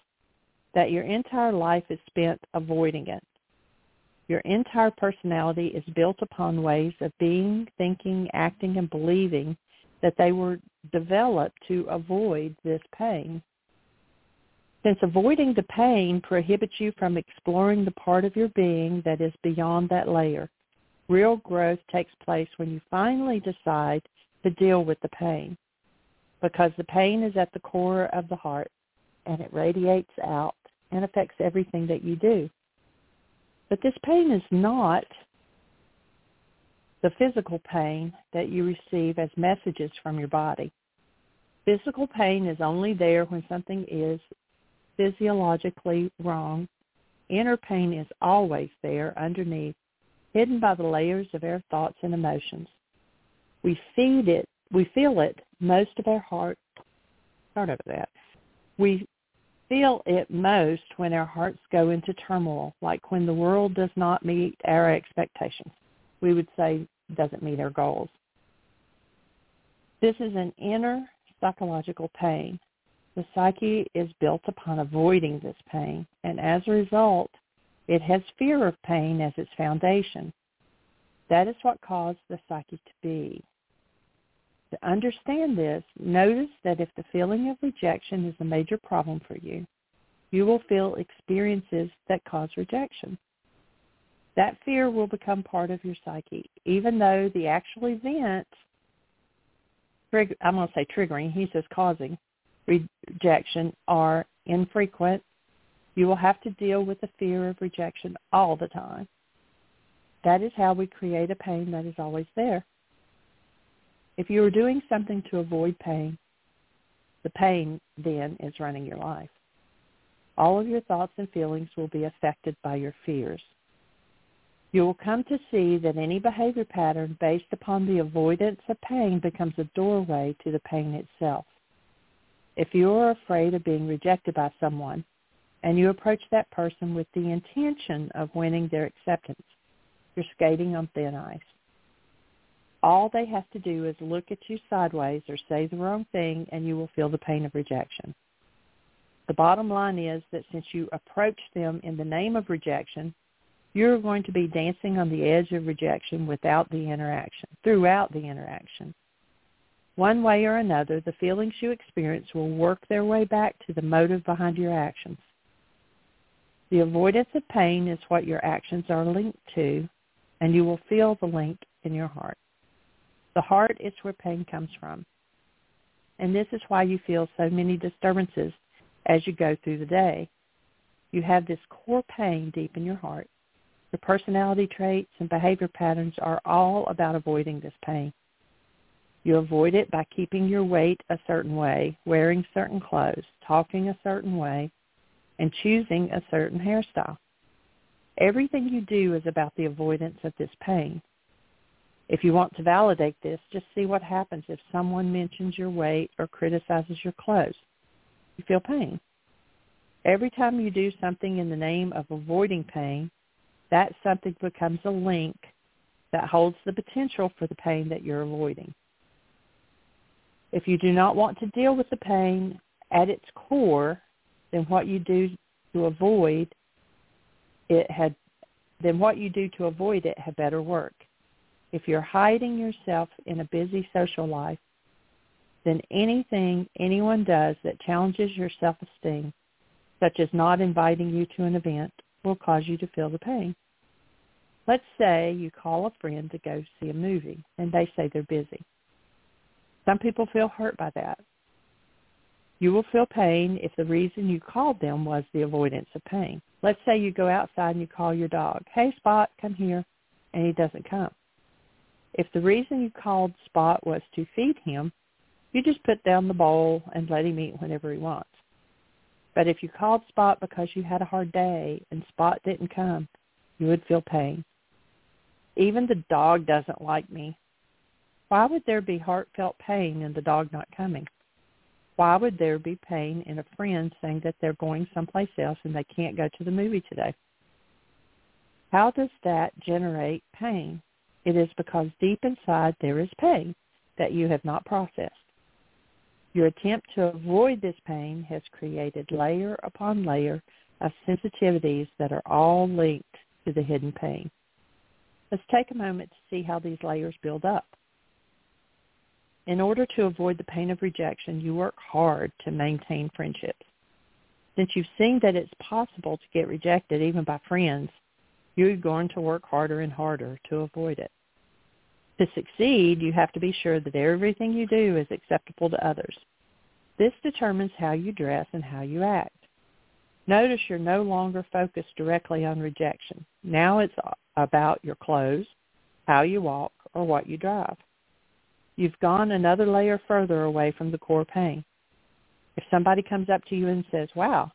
that your entire life is spent avoiding it. Your entire personality is built upon ways of being, thinking, acting, and believing that they were developed to avoid this pain. Since avoiding the pain prohibits you from exploring the part of your being that is beyond that layer, real growth takes place when you finally decide to deal with the pain. Because the pain is at the core of the heart and it radiates out and affects everything that you do. But this pain is not the physical pain that you receive as messages from your body. Physical pain is only there when something is physiologically wrong. Inner pain is always there underneath, hidden by the layers of our thoughts and emotions. We feed it, we feel it most of our heart. Start over that. We feel it most when our hearts go into turmoil, like when the world does not meet our expectations. We would say doesn't meet our goals. This is an inner psychological pain. The psyche is built upon avoiding this pain, and as a result, it has fear of pain as its foundation. That is what caused the psyche to be. To understand this, notice that if the feeling of rejection is a major problem for you, you will feel experiences that cause rejection. That fear will become part of your psyche, even though the actual event, I'm going to say triggering, he says causing, rejection are infrequent. You will have to deal with the fear of rejection all the time. That is how we create a pain that is always there. If you are doing something to avoid pain, the pain then is running your life. All of your thoughts and feelings will be affected by your fears. You will come to see that any behavior pattern based upon the avoidance of pain becomes a doorway to the pain itself. If you are afraid of being rejected by someone and you approach that person with the intention of winning their acceptance, you're skating on thin ice. All they have to do is look at you sideways or say the wrong thing and you will feel the pain of rejection. The bottom line is that since you approach them in the name of rejection, you're going to be dancing on the edge of rejection without the interaction, throughout the interaction. One way or another, the feelings you experience will work their way back to the motive behind your actions. The avoidance of pain is what your actions are linked to, and you will feel the link in your heart. The heart is where pain comes from. And this is why you feel so many disturbances as you go through the day. You have this core pain deep in your heart. Your personality traits and behavior patterns are all about avoiding this pain. You avoid it by keeping your weight a certain way, wearing certain clothes, talking a certain way, and choosing a certain hairstyle. Everything you do is about the avoidance of this pain. If you want to validate this, just see what happens if someone mentions your weight or criticizes your clothes. You feel pain. Every time you do something in the name of avoiding pain, that something becomes a link that holds the potential for the pain that you're avoiding. If you do not want to deal with the pain at its core, then what you do to avoid it had then what you do to avoid it had better work. If you're hiding yourself in a busy social life, then anything anyone does that challenges your self-esteem, such as not inviting you to an event, will cause you to feel the pain. Let's say you call a friend to go see a movie and they say they're busy. Some people feel hurt by that. You will feel pain if the reason you called them was the avoidance of pain. Let's say you go outside and you call your dog, hey Spot, come here, and he doesn't come. If the reason you called Spot was to feed him, you just put down the bowl and let him eat whenever he wants. But if you called Spot because you had a hard day and Spot didn't come, you would feel pain. Even the dog doesn't like me. Why would there be heartfelt pain in the dog not coming? Why would there be pain in a friend saying that they're going someplace else and they can't go to the movie today? How does that generate pain? It is because deep inside there is pain that you have not processed. Your attempt to avoid this pain has created layer upon layer of sensitivities that are all linked to the hidden pain. Let's take a moment to see how these layers build up. In order to avoid the pain of rejection, you work hard to maintain friendships. Since you've seen that it's possible to get rejected even by friends, you're going to work harder and harder to avoid it. To succeed, you have to be sure that everything you do is acceptable to others. This determines how you dress and how you act. Notice you're no longer focused directly on rejection. Now it's about your clothes, how you walk, or what you drive you've gone another layer further away from the core pain. If somebody comes up to you and says, wow,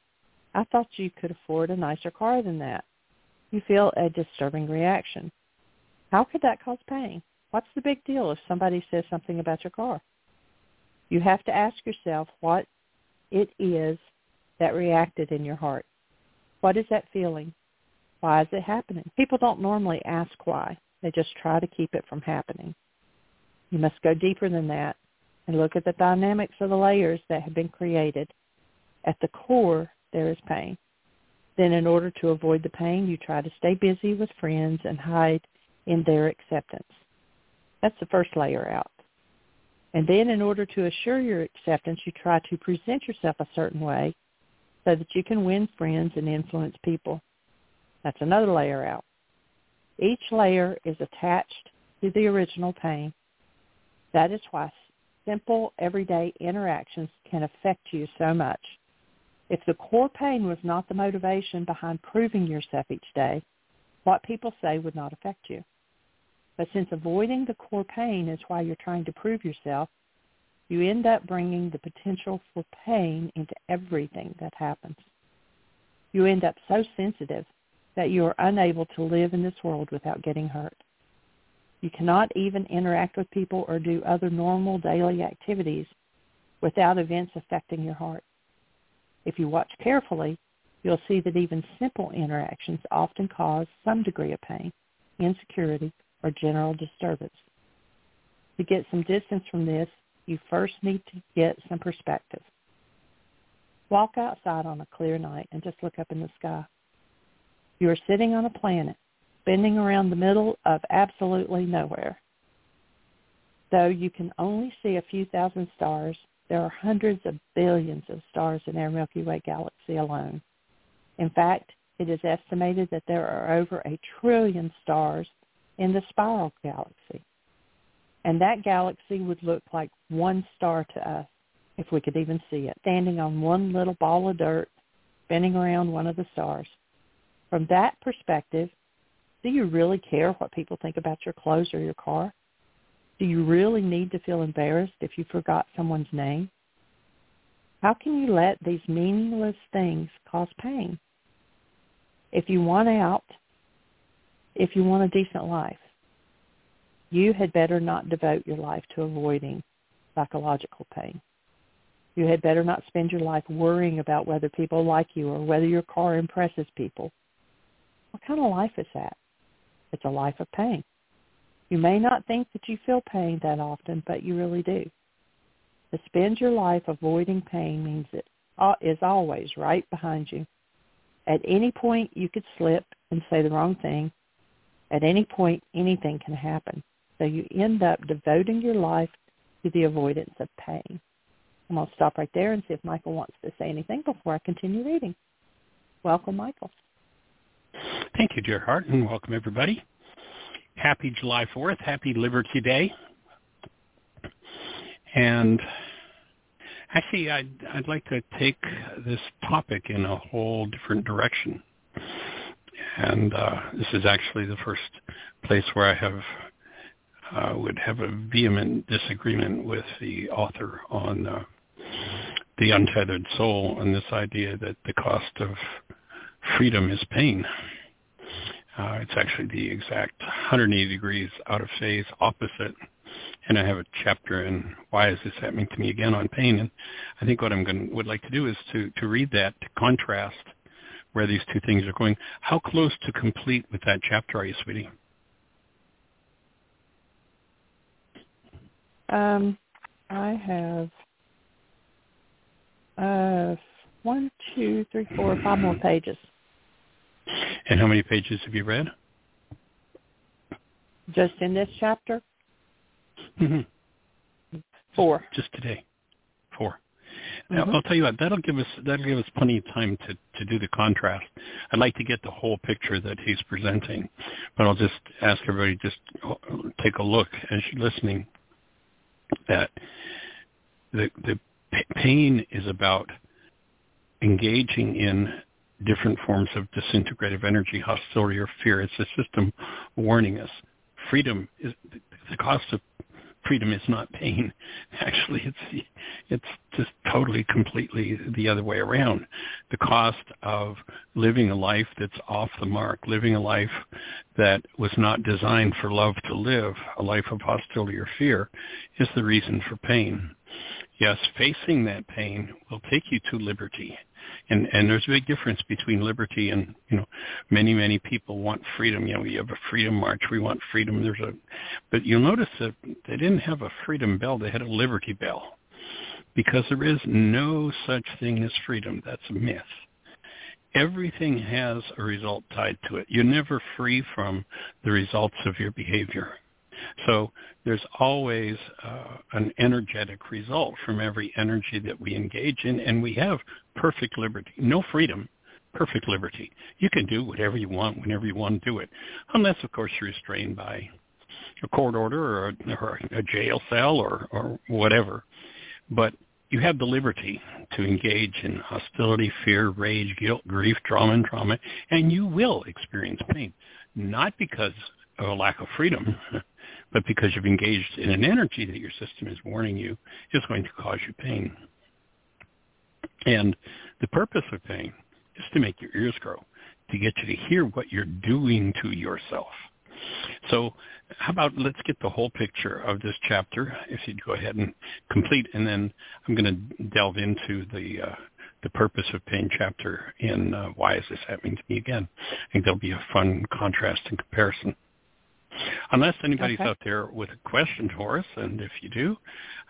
I thought you could afford a nicer car than that, you feel a disturbing reaction. How could that cause pain? What's the big deal if somebody says something about your car? You have to ask yourself what it is that reacted in your heart. What is that feeling? Why is it happening? People don't normally ask why. They just try to keep it from happening. You must go deeper than that and look at the dynamics of the layers that have been created. At the core, there is pain. Then in order to avoid the pain, you try to stay busy with friends and hide in their acceptance. That's the first layer out. And then in order to assure your acceptance, you try to present yourself a certain way so that you can win friends and influence people. That's another layer out. Each layer is attached to the original pain that is why simple everyday interactions can affect you so much. If the core pain was not the motivation behind proving yourself each day, what people say would not affect you. But since avoiding the core pain is why you're trying to prove yourself, you end up bringing the potential for pain into everything that happens. You end up so sensitive that you are unable to live in this world without getting hurt. You cannot even interact with people or do other normal daily activities without events affecting your heart. If you watch carefully, you'll see that even simple interactions often cause some degree of pain, insecurity, or general disturbance. To get some distance from this, you first need to get some perspective. Walk outside on a clear night and just look up in the sky. You are sitting on a planet spinning around the middle of absolutely nowhere. Though you can only see a few thousand stars, there are hundreds of billions of stars in our Milky Way galaxy alone. In fact, it is estimated that there are over a trillion stars in the spiral galaxy. And that galaxy would look like one star to us if we could even see it, standing on one little ball of dirt, spinning around one of the stars. From that perspective, do you really care what people think about your clothes or your car? Do you really need to feel embarrassed if you forgot someone's name? How can you let these meaningless things cause pain? If you want out, if you want a decent life, you had better not devote your life to avoiding psychological pain. You had better not spend your life worrying about whether people like you or whether your car impresses people. What kind of life is that? It's a life of pain. You may not think that you feel pain that often, but you really do. To spend your life avoiding pain means it is always right behind you. At any point, you could slip and say the wrong thing. At any point, anything can happen. So you end up devoting your life to the avoidance of pain. I'm going to stop right there and see if Michael wants to say anything before I continue reading. Welcome, Michael. Thank you, dear heart, and welcome everybody. Happy July 4th. Happy Liberty Day. And actually, I'd, I'd like to take this topic in a whole different direction. And uh, this is actually the first place where I have uh, would have a vehement disagreement with the author on uh, the untethered soul and this idea that the cost of freedom is pain. Uh, it's actually the exact 180 degrees out of phase opposite. And I have a chapter in why is this happening to me again on pain. And I think what I'm going would like to do is to, to read that to contrast where these two things are going. How close to complete with that chapter are you, sweetie? Um, I have uh, one, two, three, four, five more pages. And how many pages have you read? Just in this chapter? Mm-hmm. Four. Just today. 4 mm-hmm. Now, I'll tell you what. That'll give us that'll give us plenty of time to to do the contrast. I'd like to get the whole picture that he's presenting, but I'll just ask everybody just take a look as you're listening. That the the pain is about engaging in different forms of disintegrative energy, hostility, or fear. It's a system warning us. Freedom is the cost of freedom is not pain. Actually, it's it's just totally, completely the other way around. The cost of living a life that's off the mark, living a life that was not designed for love to live, a life of hostility or fear, is the reason for pain. Yes, facing that pain will take you to liberty and and there's a big difference between liberty and you know many many people want freedom. You know you have a freedom march we want freedom. There's a but you'll notice that they didn't have a freedom bell they had a liberty bell. Because there is no such thing as freedom. That's a myth. Everything has a result tied to it. You're never free from the results of your behavior. So there's always uh, an energetic result from every energy that we engage in, and we have perfect liberty. No freedom, perfect liberty. You can do whatever you want whenever you want to do it, unless, of course, you're restrained by a court order or a, or a jail cell or, or whatever. But you have the liberty to engage in hostility, fear, rage, guilt, grief, trauma, and trauma, and you will experience pain. Not because of a lack of freedom, but because you've engaged in an energy that your system is warning you is going to cause you pain. And the purpose of pain is to make your ears grow, to get you to hear what you're doing to yourself. So how about let's get the whole picture of this chapter, if you'd go ahead and complete, and then I'm going to delve into the uh, the purpose of pain chapter in uh, why is this happening to me again. I think there'll be a fun contrast and comparison. Unless anybody's okay. out there with a question for us, and if you do,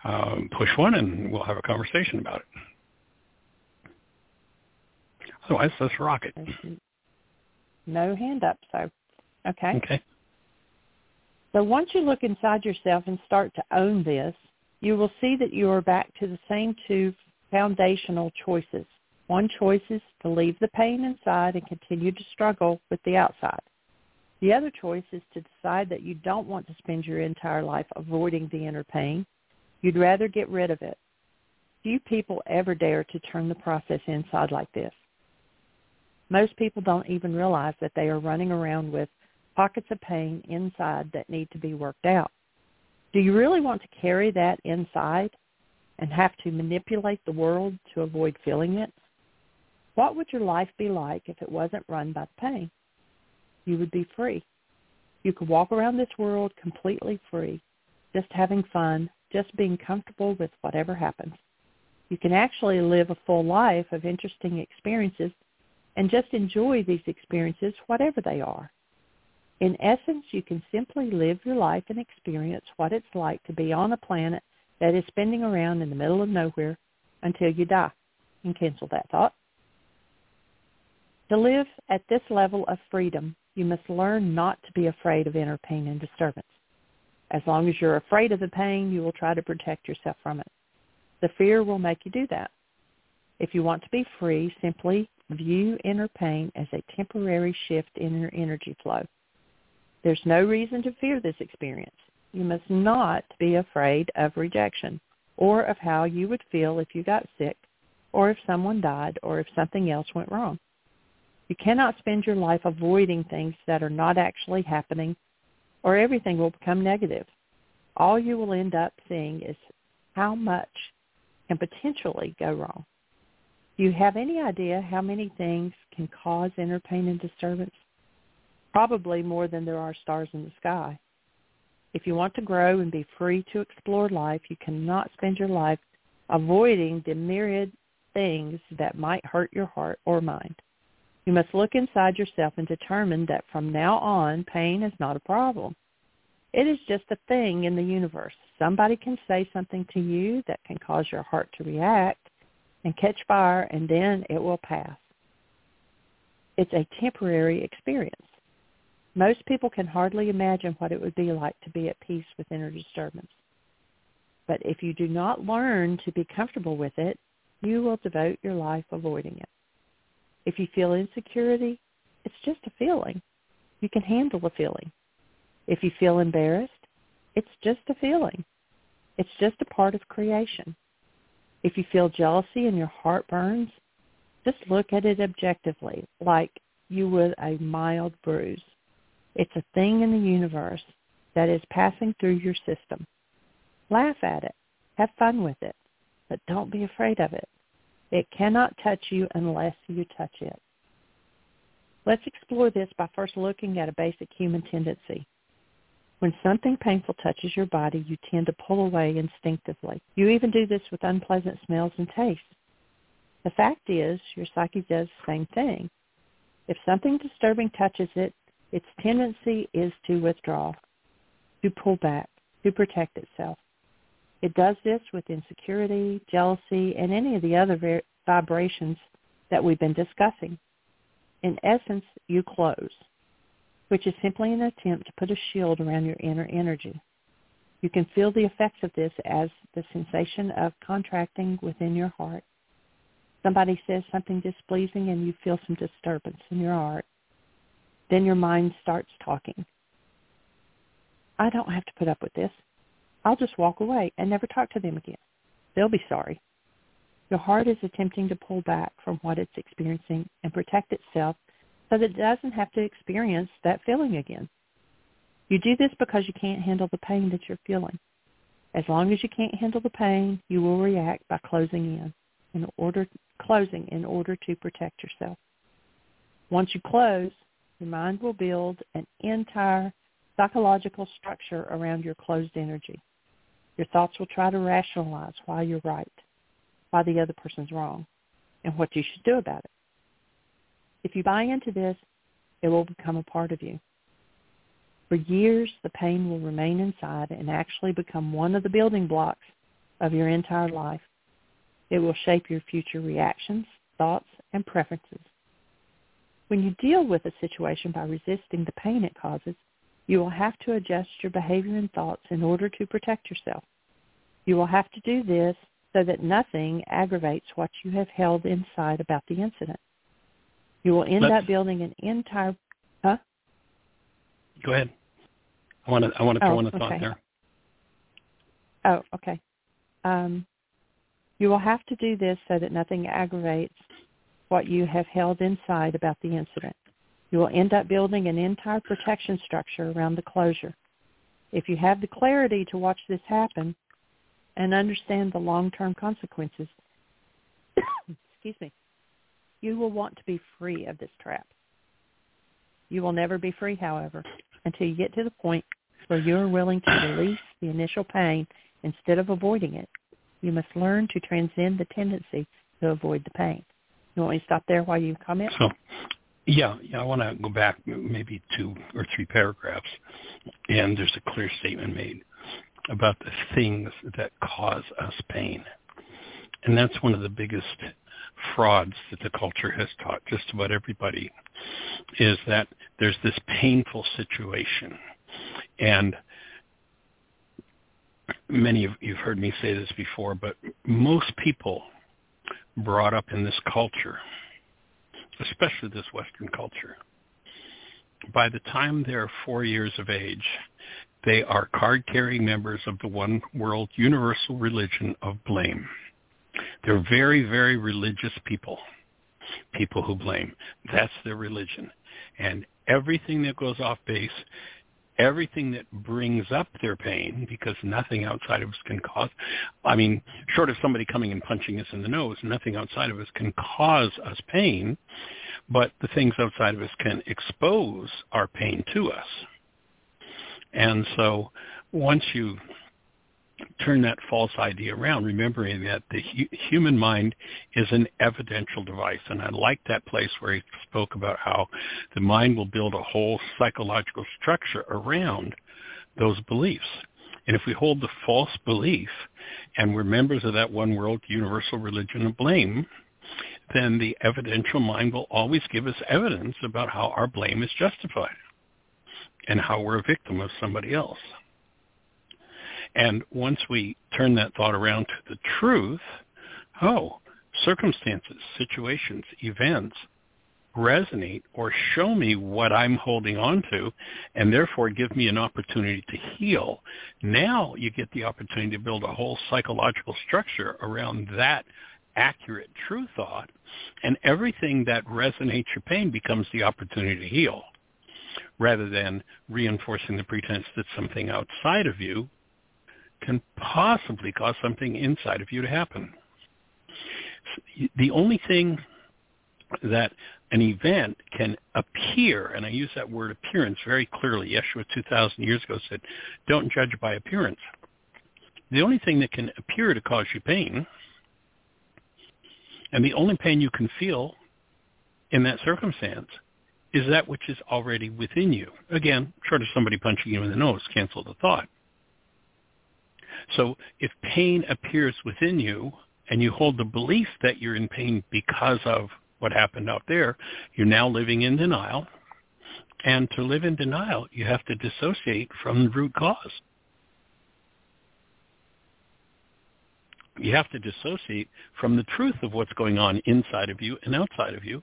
um, push one and we'll have a conversation about it. Otherwise, let's rock it. No hand up, so okay. Okay. So once you look inside yourself and start to own this, you will see that you are back to the same two foundational choices. One choice is to leave the pain inside and continue to struggle with the outside. The other choice is to decide that you don't want to spend your entire life avoiding the inner pain. You'd rather get rid of it. Few people ever dare to turn the process inside like this. Most people don't even realize that they are running around with pockets of pain inside that need to be worked out. Do you really want to carry that inside and have to manipulate the world to avoid feeling it? What would your life be like if it wasn't run by the pain? you would be free. You could walk around this world completely free, just having fun, just being comfortable with whatever happens. You can actually live a full life of interesting experiences and just enjoy these experiences, whatever they are. In essence, you can simply live your life and experience what it's like to be on a planet that is spinning around in the middle of nowhere until you die. And cancel that thought. To live at this level of freedom, you must learn not to be afraid of inner pain and disturbance. As long as you're afraid of the pain, you will try to protect yourself from it. The fear will make you do that. If you want to be free, simply view inner pain as a temporary shift in your energy flow. There's no reason to fear this experience. You must not be afraid of rejection or of how you would feel if you got sick or if someone died or if something else went wrong. You cannot spend your life avoiding things that are not actually happening or everything will become negative. All you will end up seeing is how much can potentially go wrong. Do you have any idea how many things can cause inner pain and disturbance? Probably more than there are stars in the sky. If you want to grow and be free to explore life, you cannot spend your life avoiding the myriad things that might hurt your heart or mind. You must look inside yourself and determine that from now on, pain is not a problem. It is just a thing in the universe. Somebody can say something to you that can cause your heart to react and catch fire, and then it will pass. It's a temporary experience. Most people can hardly imagine what it would be like to be at peace with inner disturbance. But if you do not learn to be comfortable with it, you will devote your life avoiding it. If you feel insecurity, it's just a feeling. You can handle the feeling. If you feel embarrassed, it's just a feeling. It's just a part of creation. If you feel jealousy and your heart burns, just look at it objectively, like you would a mild bruise. It's a thing in the universe that is passing through your system. Laugh at it. Have fun with it. But don't be afraid of it. It cannot touch you unless you touch it. Let's explore this by first looking at a basic human tendency. When something painful touches your body, you tend to pull away instinctively. You even do this with unpleasant smells and tastes. The fact is, your psyche does the same thing. If something disturbing touches it, its tendency is to withdraw, to pull back, to protect itself. It does this with insecurity, jealousy, and any of the other vibrations that we've been discussing. In essence, you close, which is simply an attempt to put a shield around your inner energy. You can feel the effects of this as the sensation of contracting within your heart. Somebody says something displeasing and you feel some disturbance in your heart. Then your mind starts talking. I don't have to put up with this. I'll just walk away and never talk to them again. They'll be sorry. Your heart is attempting to pull back from what it's experiencing and protect itself so that it doesn't have to experience that feeling again. You do this because you can't handle the pain that you're feeling. As long as you can't handle the pain, you will react by closing in, in order closing in order to protect yourself. Once you close, your mind will build an entire psychological structure around your closed energy. Your thoughts will try to rationalize why you're right, why the other person's wrong, and what you should do about it. If you buy into this, it will become a part of you. For years, the pain will remain inside and actually become one of the building blocks of your entire life. It will shape your future reactions, thoughts, and preferences. When you deal with a situation by resisting the pain it causes, you will have to adjust your behavior and thoughts in order to protect yourself. You will have to do this so that nothing aggravates what you have held inside about the incident. You will end Let's, up building an entire huh? Go ahead. I want to I want to throw oh, in a thought okay. there. Oh, okay. Um, you will have to do this so that nothing aggravates what you have held inside about the incident. You will end up building an entire protection structure around the closure. If you have the clarity to watch this happen and understand the long-term consequences, excuse me, you will want to be free of this trap. You will never be free, however, until you get to the point where you are willing to release the initial pain instead of avoiding it. You must learn to transcend the tendency to avoid the pain. You want me to stop there while you comment? So yeah, yeah, I want to go back maybe two or three paragraphs, and there's a clear statement made about the things that cause us pain, and that's one of the biggest frauds that the culture has taught just about everybody is that there's this painful situation. And many of you've heard me say this before, but most people brought up in this culture, especially this Western culture, by the time they're four years of age, they are card-carrying members of the one world universal religion of blame. They're very, very religious people, people who blame. That's their religion. And everything that goes off base, everything that brings up their pain, because nothing outside of us can cause, I mean, short of somebody coming and punching us in the nose, nothing outside of us can cause us pain, but the things outside of us can expose our pain to us. And so once you turn that false idea around, remembering that the hu- human mind is an evidential device. And I like that place where he spoke about how the mind will build a whole psychological structure around those beliefs. And if we hold the false belief and we're members of that one world universal religion of blame, then the evidential mind will always give us evidence about how our blame is justified and how we're a victim of somebody else. And once we turn that thought around to the truth, oh, circumstances, situations, events resonate or show me what I'm holding on to and therefore give me an opportunity to heal. Now you get the opportunity to build a whole psychological structure around that accurate true thought and everything that resonates your pain becomes the opportunity to heal rather than reinforcing the pretense that something outside of you can possibly cause something inside of you to happen. The only thing that an event can appear, and I use that word appearance very clearly. Yeshua 2,000 years ago said, don't judge by appearance. The only thing that can appear to cause you pain, and the only pain you can feel in that circumstance, is that which is already within you. Again, short of somebody punching you in the nose, cancel the thought. So if pain appears within you and you hold the belief that you're in pain because of what happened out there, you're now living in denial. And to live in denial, you have to dissociate from the root cause. You have to dissociate from the truth of what's going on inside of you and outside of you.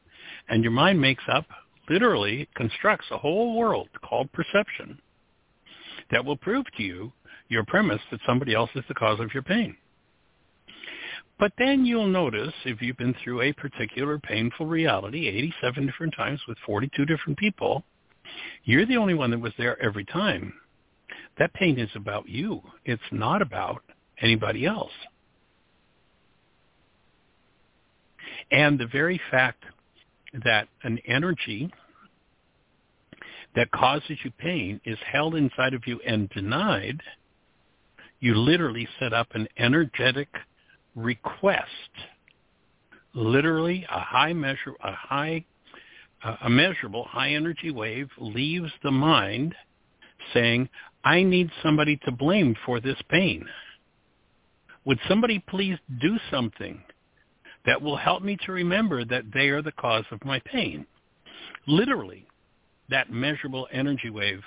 And your mind makes up, literally constructs a whole world called perception that will prove to you your premise that somebody else is the cause of your pain. But then you'll notice if you've been through a particular painful reality 87 different times with 42 different people, you're the only one that was there every time. That pain is about you. It's not about anybody else. And the very fact that an energy that causes you pain is held inside of you and denied – you literally set up an energetic request. Literally, a high measure, a high, a measurable high energy wave leaves the mind saying, I need somebody to blame for this pain. Would somebody please do something that will help me to remember that they are the cause of my pain? Literally, that measurable energy wave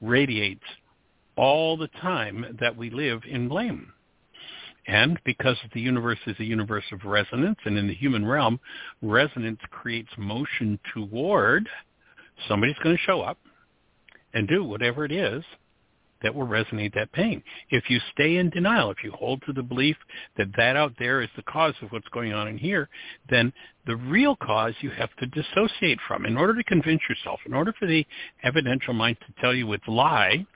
radiates all the time that we live in blame. And because the universe is a universe of resonance, and in the human realm, resonance creates motion toward somebody's going to show up and do whatever it is that will resonate that pain. If you stay in denial, if you hold to the belief that that out there is the cause of what's going on in here, then the real cause you have to dissociate from. In order to convince yourself, in order for the evidential mind to tell you it's lie,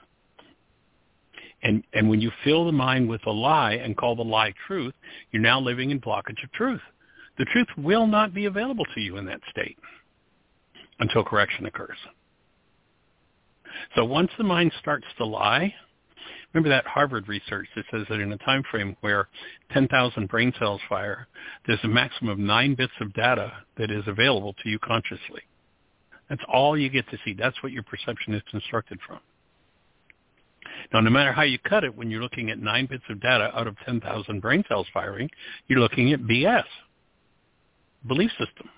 and, and when you fill the mind with a lie and call the lie truth, you're now living in blockage of truth. The truth will not be available to you in that state until correction occurs. So once the mind starts to lie, remember that Harvard research that says that in a time frame where 10,000 brain cells fire, there's a maximum of nine bits of data that is available to you consciously. That's all you get to see. That's what your perception is constructed from. Now, no matter how you cut it, when you're looking at nine bits of data out of 10,000 brain cells firing, you're looking at BS. belief system.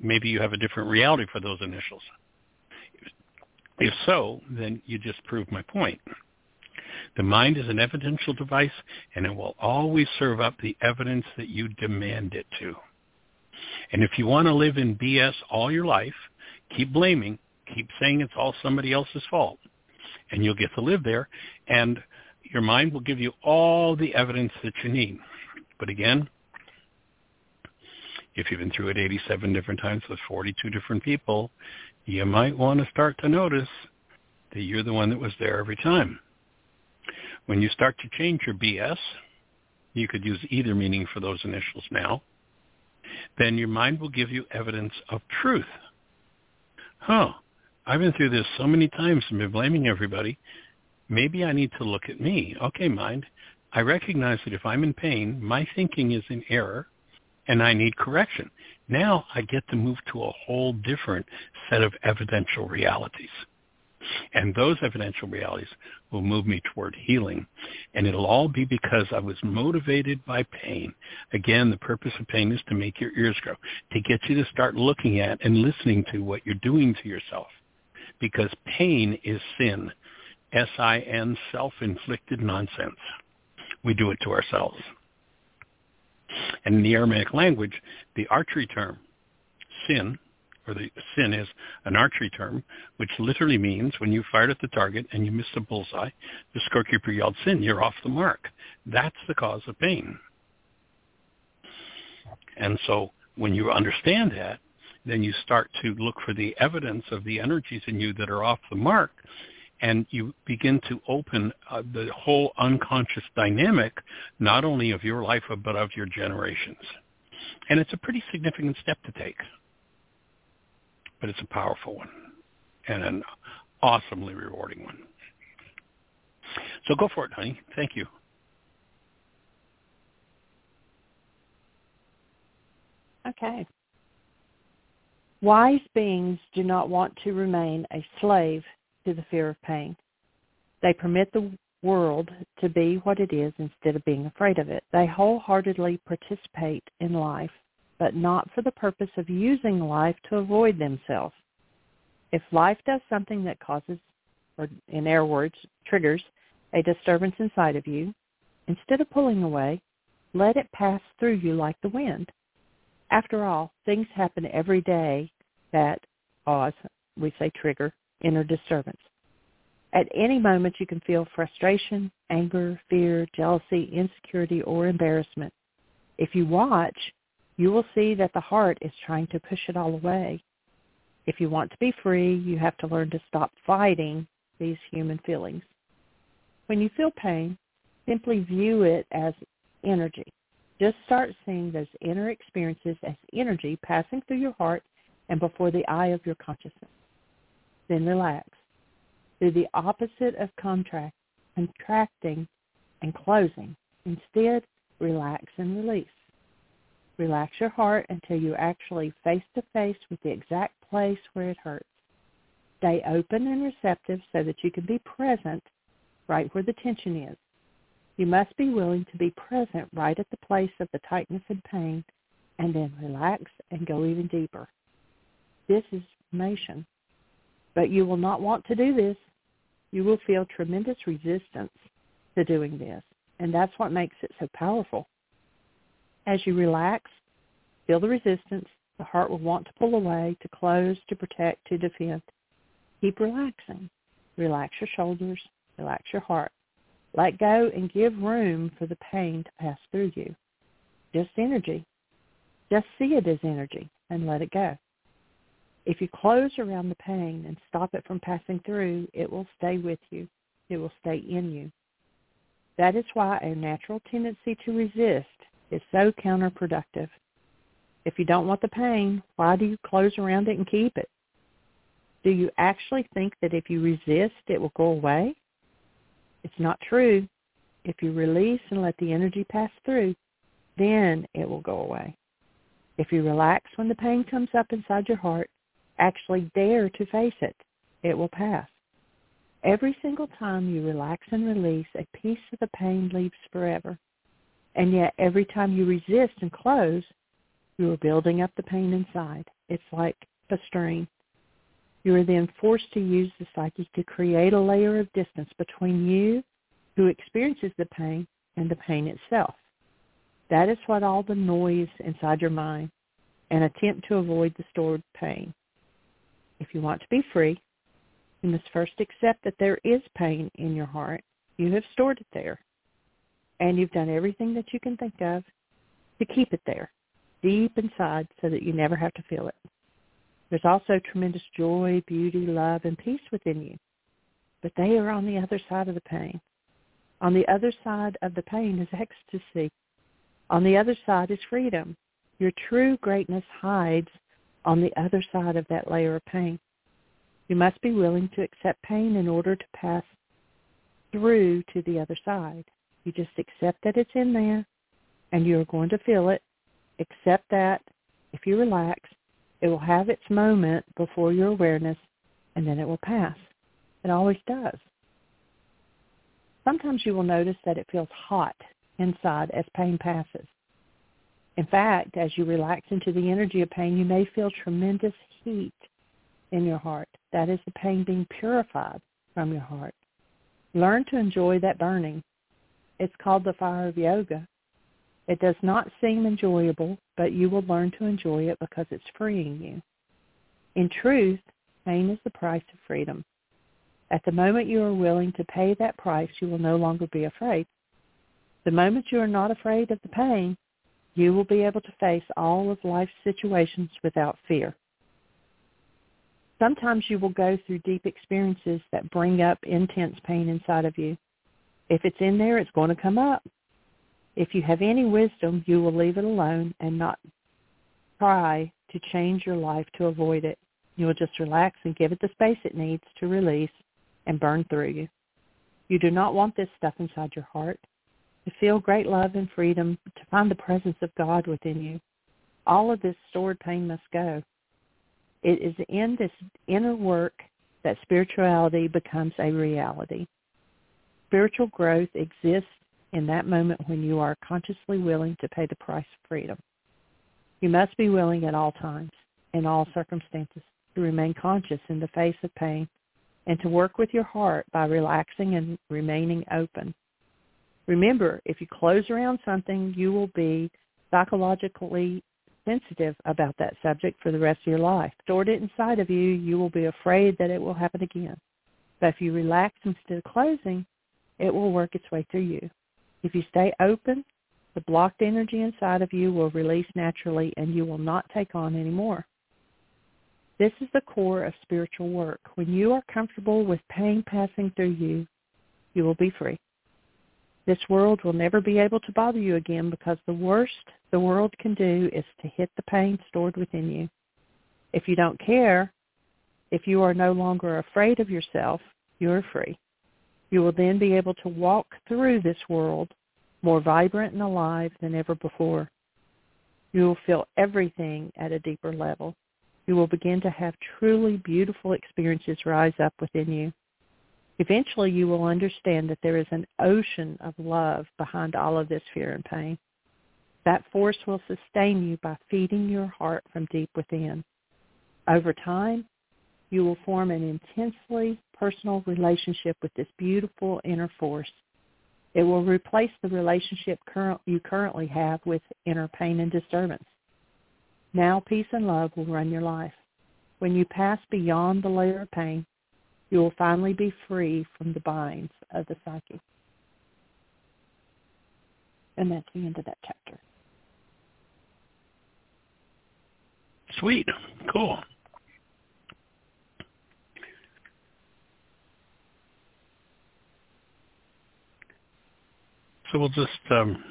Maybe you have a different reality for those initials. If so, then you just proved my point. The mind is an evidential device, and it will always serve up the evidence that you demand it to. And if you want to live in BS all your life, keep blaming, keep saying it's all somebody else's fault, and you'll get to live there, and your mind will give you all the evidence that you need. But again, if you've been through it 87 different times with 42 different people, you might want to start to notice that you're the one that was there every time. When you start to change your BS, you could use either meaning for those initials now, then your mind will give you evidence of truth. Huh, I've been through this so many times and been blaming everybody. Maybe I need to look at me. Okay, mind, I recognize that if I'm in pain, my thinking is in error and I need correction. Now I get to move to a whole different set of evidential realities. And those evidential realities will move me toward healing. And it'll all be because I was motivated by pain. Again, the purpose of pain is to make your ears grow, to get you to start looking at and listening to what you're doing to yourself. Because pain is sin. S-I-N, self-inflicted nonsense. We do it to ourselves. And in the Aramaic language, the archery term, sin, or the sin is an archery term, which literally means when you fired at the target and you missed a bullseye, the scorekeeper yelled sin, you're off the mark. That's the cause of pain. And so when you understand that, then you start to look for the evidence of the energies in you that are off the mark and you begin to open uh, the whole unconscious dynamic, not only of your life, but of your generations. And it's a pretty significant step to take. But it's a powerful one and an awesomely rewarding one. So go for it, honey. Thank you. Okay. Wise beings do not want to remain a slave to the fear of pain. They permit the world to be what it is instead of being afraid of it. They wholeheartedly participate in life, but not for the purpose of using life to avoid themselves. If life does something that causes, or in air words, triggers, a disturbance inside of you, instead of pulling away, let it pass through you like the wind. After all, things happen every day that cause, we say trigger, inner disturbance. At any moment you can feel frustration, anger, fear, jealousy, insecurity, or embarrassment. If you watch, you will see that the heart is trying to push it all away. If you want to be free, you have to learn to stop fighting these human feelings. When you feel pain, simply view it as energy. Just start seeing those inner experiences as energy passing through your heart and before the eye of your consciousness then relax. Do the opposite of contract, contracting and closing. Instead, relax and release. Relax your heart until you're actually face to face with the exact place where it hurts. Stay open and receptive so that you can be present right where the tension is. You must be willing to be present right at the place of the tightness and pain and then relax and go even deeper. This is motion. But you will not want to do this. You will feel tremendous resistance to doing this. And that's what makes it so powerful. As you relax, feel the resistance. The heart will want to pull away, to close, to protect, to defend. Keep relaxing. Relax your shoulders. Relax your heart. Let go and give room for the pain to pass through you. Just energy. Just see it as energy and let it go. If you close around the pain and stop it from passing through, it will stay with you. It will stay in you. That is why a natural tendency to resist is so counterproductive. If you don't want the pain, why do you close around it and keep it? Do you actually think that if you resist, it will go away? It's not true. If you release and let the energy pass through, then it will go away. If you relax when the pain comes up inside your heart, actually dare to face it. It will pass. Every single time you relax and release, a piece of the pain leaves forever. And yet every time you resist and close, You are building up the pain inside. It's like a strain. You are then forced to use the psyche to create a layer of distance between you, who experiences the pain, and the pain itself. That is what all the noise inside your mind, an attempt to avoid the stored pain. If you want to be free, you must first accept that there is pain in your heart. You have stored it there. And you've done everything that you can think of to keep it there, deep inside, so that you never have to feel it. There's also tremendous joy, beauty, love, and peace within you. But they are on the other side of the pain. On the other side of the pain is ecstasy. On the other side is freedom. Your true greatness hides on the other side of that layer of pain. You must be willing to accept pain in order to pass through to the other side. You just accept that it's in there and you're going to feel it. Accept that. If you relax, it will have its moment before your awareness and then it will pass. It always does. Sometimes you will notice that it feels hot inside as pain passes. In fact, as you relax into the energy of pain, you may feel tremendous heat in your heart. That is the pain being purified from your heart. Learn to enjoy that burning. It's called the fire of yoga. It does not seem enjoyable, but you will learn to enjoy it because it's freeing you. In truth, pain is the price of freedom. At the moment you are willing to pay that price, you will no longer be afraid. The moment you are not afraid of the pain, you will be able to face all of life's situations without fear. Sometimes you will go through deep experiences that bring up intense pain inside of you. If it's in there, it's going to come up. If you have any wisdom, you will leave it alone and not try to change your life to avoid it. You will just relax and give it the space it needs to release and burn through you. You do not want this stuff inside your heart. To feel great love and freedom, to find the presence of God within you. All of this stored pain must go. It is in this inner work that spirituality becomes a reality. Spiritual growth exists in that moment when you are consciously willing to pay the price of freedom. You must be willing at all times, in all circumstances, to remain conscious in the face of pain and to work with your heart by relaxing and remaining open. Remember, if you close around something, you will be psychologically sensitive about that subject for the rest of your life. Stored it inside of you, you will be afraid that it will happen again. But if you relax instead of closing, it will work its way through you. If you stay open, the blocked energy inside of you will release naturally and you will not take on any more. This is the core of spiritual work. When you are comfortable with pain passing through you, you will be free. This world will never be able to bother you again because the worst the world can do is to hit the pain stored within you. If you don't care, if you are no longer afraid of yourself, you are free. You will then be able to walk through this world more vibrant and alive than ever before. You will feel everything at a deeper level. You will begin to have truly beautiful experiences rise up within you. Eventually you will understand that there is an ocean of love behind all of this fear and pain. That force will sustain you by feeding your heart from deep within. Over time, you will form an intensely personal relationship with this beautiful inner force. It will replace the relationship current, you currently have with inner pain and disturbance. Now peace and love will run your life. When you pass beyond the layer of pain, you will finally be free from the binds of the psyche. And that's the end of that chapter. Sweet. Cool. So we'll just um,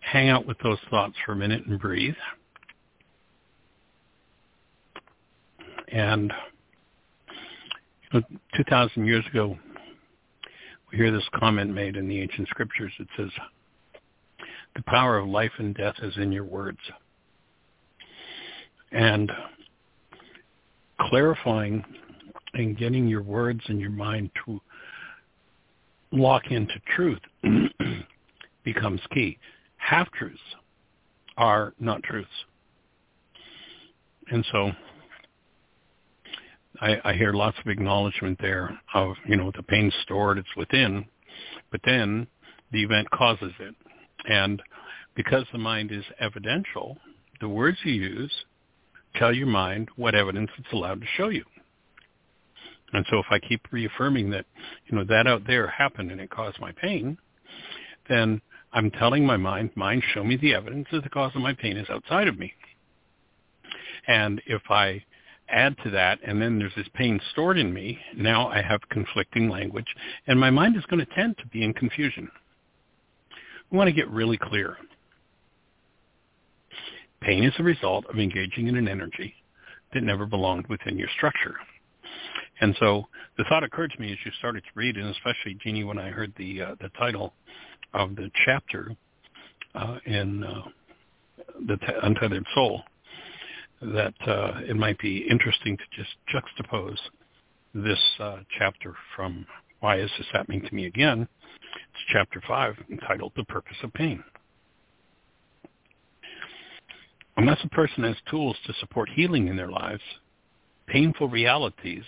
hang out with those thoughts for a minute and breathe. And 2,000 years ago, we hear this comment made in the ancient scriptures. It says, the power of life and death is in your words. And clarifying and getting your words and your mind to lock into truth becomes key. Half-truths are not truths. And so I, I hear lots of acknowledgement there of, you know, the pain stored, it's within, but then the event causes it. And because the mind is evidential, the words you use tell your mind what evidence it's allowed to show you. And so if I keep reaffirming that, you know, that out there happened and it caused my pain, then I'm telling my mind, mind, show me the evidence that the cause of my pain is outside of me. And if I add to that, and then there's this pain stored in me, now I have conflicting language, and my mind is going to tend to be in confusion. We want to get really clear. Pain is a result of engaging in an energy that never belonged within your structure. And so the thought occurred to me as you started to read, and especially Jeanie, when I heard the uh, the title of the chapter uh, in uh, the t- Untethered Soul, that uh, it might be interesting to just juxtapose this uh, chapter from Why Is This Happening to Me Again? It's chapter 5 entitled The Purpose of Pain. Unless a person has tools to support healing in their lives, painful realities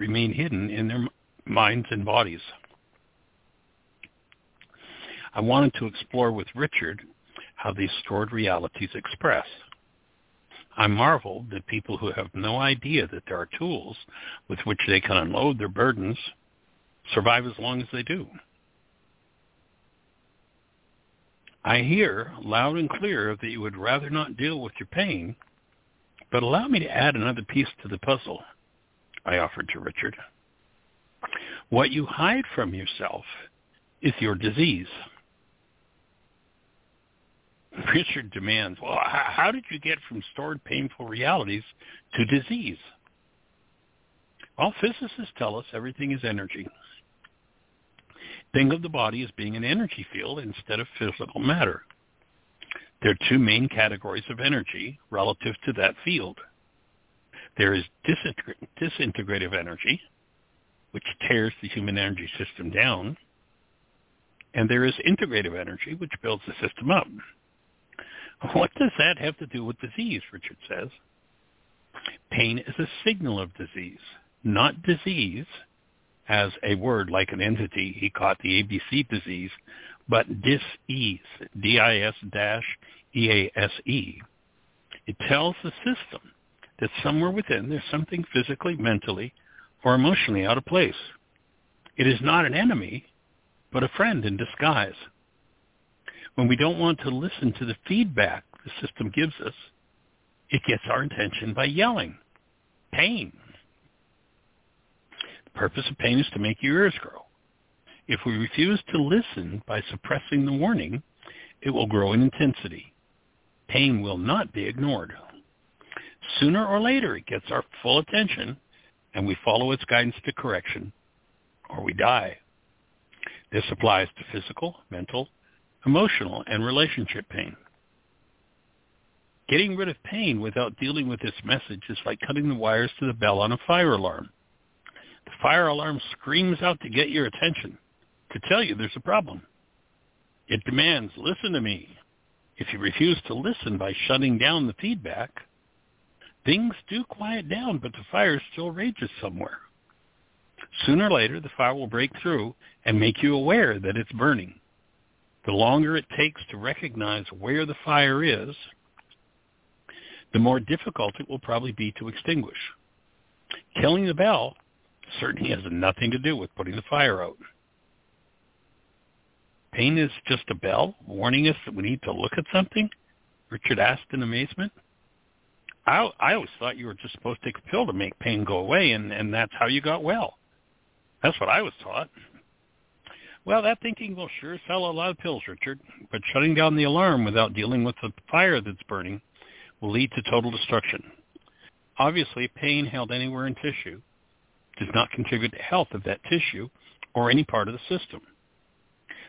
remain hidden in their minds and bodies. I wanted to explore with Richard how these stored realities express. I marvel that people who have no idea that there are tools with which they can unload their burdens survive as long as they do. I hear loud and clear that you would rather not deal with your pain, but allow me to add another piece to the puzzle. I offered to Richard. What you hide from yourself is your disease. Richard demands, well, how did you get from stored painful realities to disease? Well, physicists tell us everything is energy. Think of the body as being an energy field instead of physical matter. There are two main categories of energy relative to that field. There is disintegrative energy, which tears the human energy system down, and there is integrative energy, which builds the system up. What does that have to do with disease, Richard says? Pain is a signal of disease, not disease as a word like an entity. He caught the ABC disease, but dis-ease, D-I-S-E-A-S-E. It tells the system that somewhere within there's something physically, mentally, or emotionally out of place. It is not an enemy, but a friend in disguise. When we don't want to listen to the feedback the system gives us, it gets our attention by yelling. Pain. The purpose of pain is to make your ears grow. If we refuse to listen by suppressing the warning, it will grow in intensity. Pain will not be ignored sooner or later it gets our full attention and we follow its guidance to correction or we die. This applies to physical, mental, emotional, and relationship pain. Getting rid of pain without dealing with its message is like cutting the wires to the bell on a fire alarm. The fire alarm screams out to get your attention, to tell you there's a problem. It demands, listen to me. If you refuse to listen by shutting down the feedback, Things do quiet down, but the fire still rages somewhere. Sooner or later, the fire will break through and make you aware that it's burning. The longer it takes to recognize where the fire is, the more difficult it will probably be to extinguish. Killing the bell certainly has nothing to do with putting the fire out. Pain is just a bell warning us that we need to look at something? Richard asked in amazement. I I always thought you were just supposed to take a pill to make pain go away, and and that's how you got well. That's what I was taught. Well, that thinking will sure sell a lot of pills, Richard. But shutting down the alarm without dealing with the fire that's burning will lead to total destruction. Obviously, pain held anywhere in tissue does not contribute to health of that tissue or any part of the system.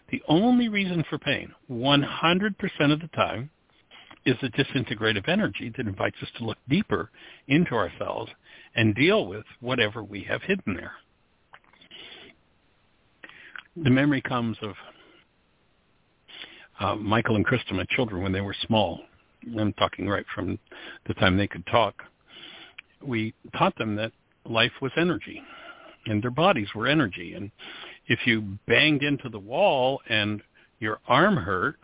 The only reason for pain, 100% of the time, is the disintegrative energy that invites us to look deeper into ourselves and deal with whatever we have hidden there. The memory comes of uh, Michael and Krista, my children, when they were small, I'm talking right from the time they could talk, we taught them that life was energy and their bodies were energy. And if you banged into the wall and your arm hurt,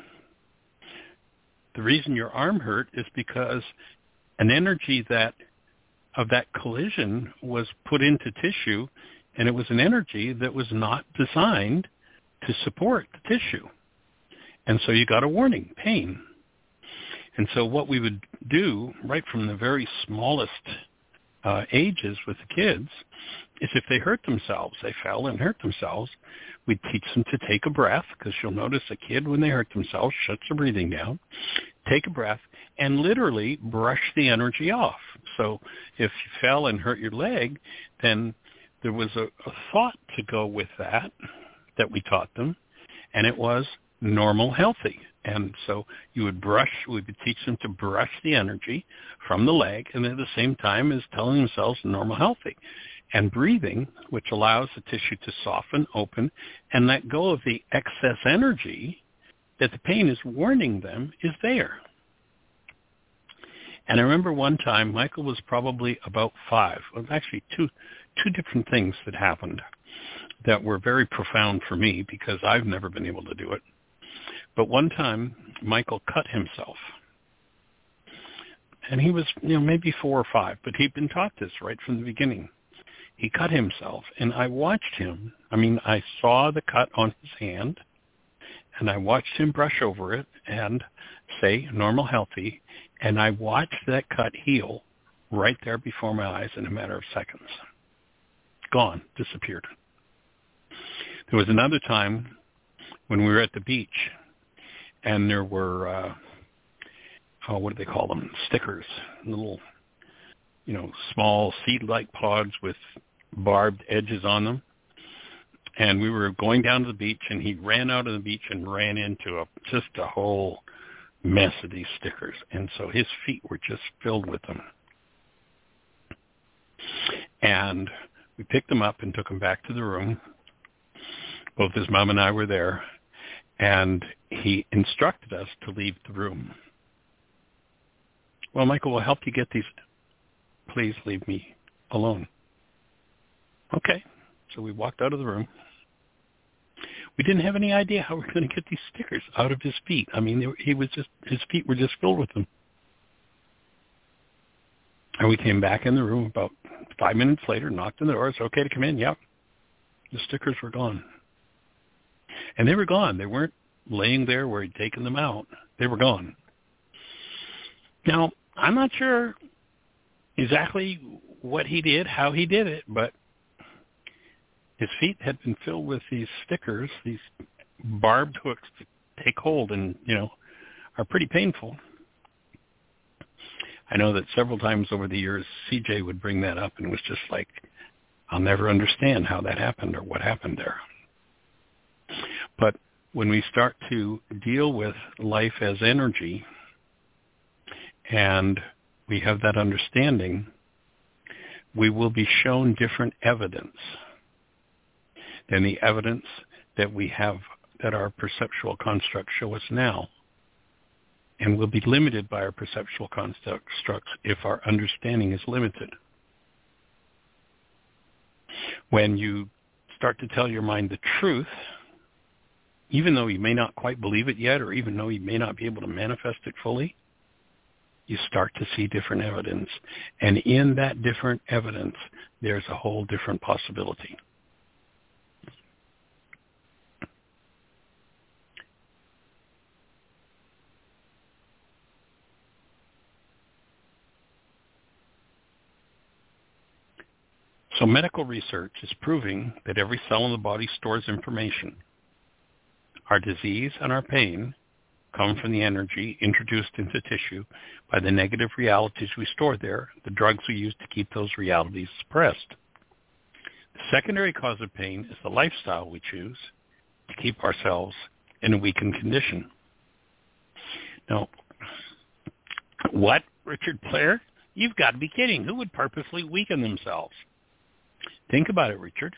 the reason your arm hurt is because an energy that of that collision was put into tissue and it was an energy that was not designed to support the tissue. And so you got a warning, pain. And so what we would do right from the very smallest uh, ages with the kids is if they hurt themselves, they fell and hurt themselves, we'd teach them to take a breath because you'll notice a kid when they hurt themselves shuts their breathing down, take a breath, and literally brush the energy off. So if you fell and hurt your leg, then there was a, a thought to go with that that we taught them, and it was normal healthy. And so you would brush, we would teach them to brush the energy from the leg and at the same time as telling themselves normal healthy. And breathing, which allows the tissue to soften, open, and let go of the excess energy that the pain is warning them is there. And I remember one time Michael was probably about five. Well, actually two two different things that happened that were very profound for me because I've never been able to do it. But one time, Michael cut himself. And he was, you know, maybe four or five, but he'd been taught this right from the beginning. He cut himself, and I watched him. I mean, I saw the cut on his hand, and I watched him brush over it and say, normal, healthy, and I watched that cut heal right there before my eyes in a matter of seconds. Gone, disappeared. There was another time when we were at the beach and there were uh, oh, what do they call them? Stickers, little, you know, small seed-like pods with barbed edges on them. And we were going down to the beach, and he ran out of the beach and ran into a just a whole mess of these stickers, and so his feet were just filled with them. And we picked them up and took them back to the room. Both his mom and I were there, and he instructed us to leave the room. Well, Michael we'll help you get these. Please leave me alone. Okay. So we walked out of the room. We didn't have any idea how we were going to get these stickers out of his feet. I mean, he was just his feet were just filled with them. And we came back in the room about five minutes later, knocked on the door. It's okay to come in. Yep. The stickers were gone. And they were gone. They weren't laying there where he'd taken them out. They were gone. Now, I'm not sure exactly what he did, how he did it, but his feet had been filled with these stickers, these barbed hooks that take hold and, you know, are pretty painful. I know that several times over the years, CJ would bring that up and was just like, I'll never understand how that happened or what happened there. But when we start to deal with life as energy and we have that understanding, we will be shown different evidence than the evidence that we have that our perceptual constructs show us now. And we'll be limited by our perceptual constructs if our understanding is limited. When you start to tell your mind the truth, even though you may not quite believe it yet, or even though you may not be able to manifest it fully, you start to see different evidence. And in that different evidence, there's a whole different possibility. So medical research is proving that every cell in the body stores information our disease and our pain come from the energy introduced into tissue by the negative realities we store there, the drugs we use to keep those realities suppressed. The secondary cause of pain is the lifestyle we choose to keep ourselves in a weakened condition. Now, what, Richard Blair? You've got to be kidding. Who would purposely weaken themselves? Think about it, Richard.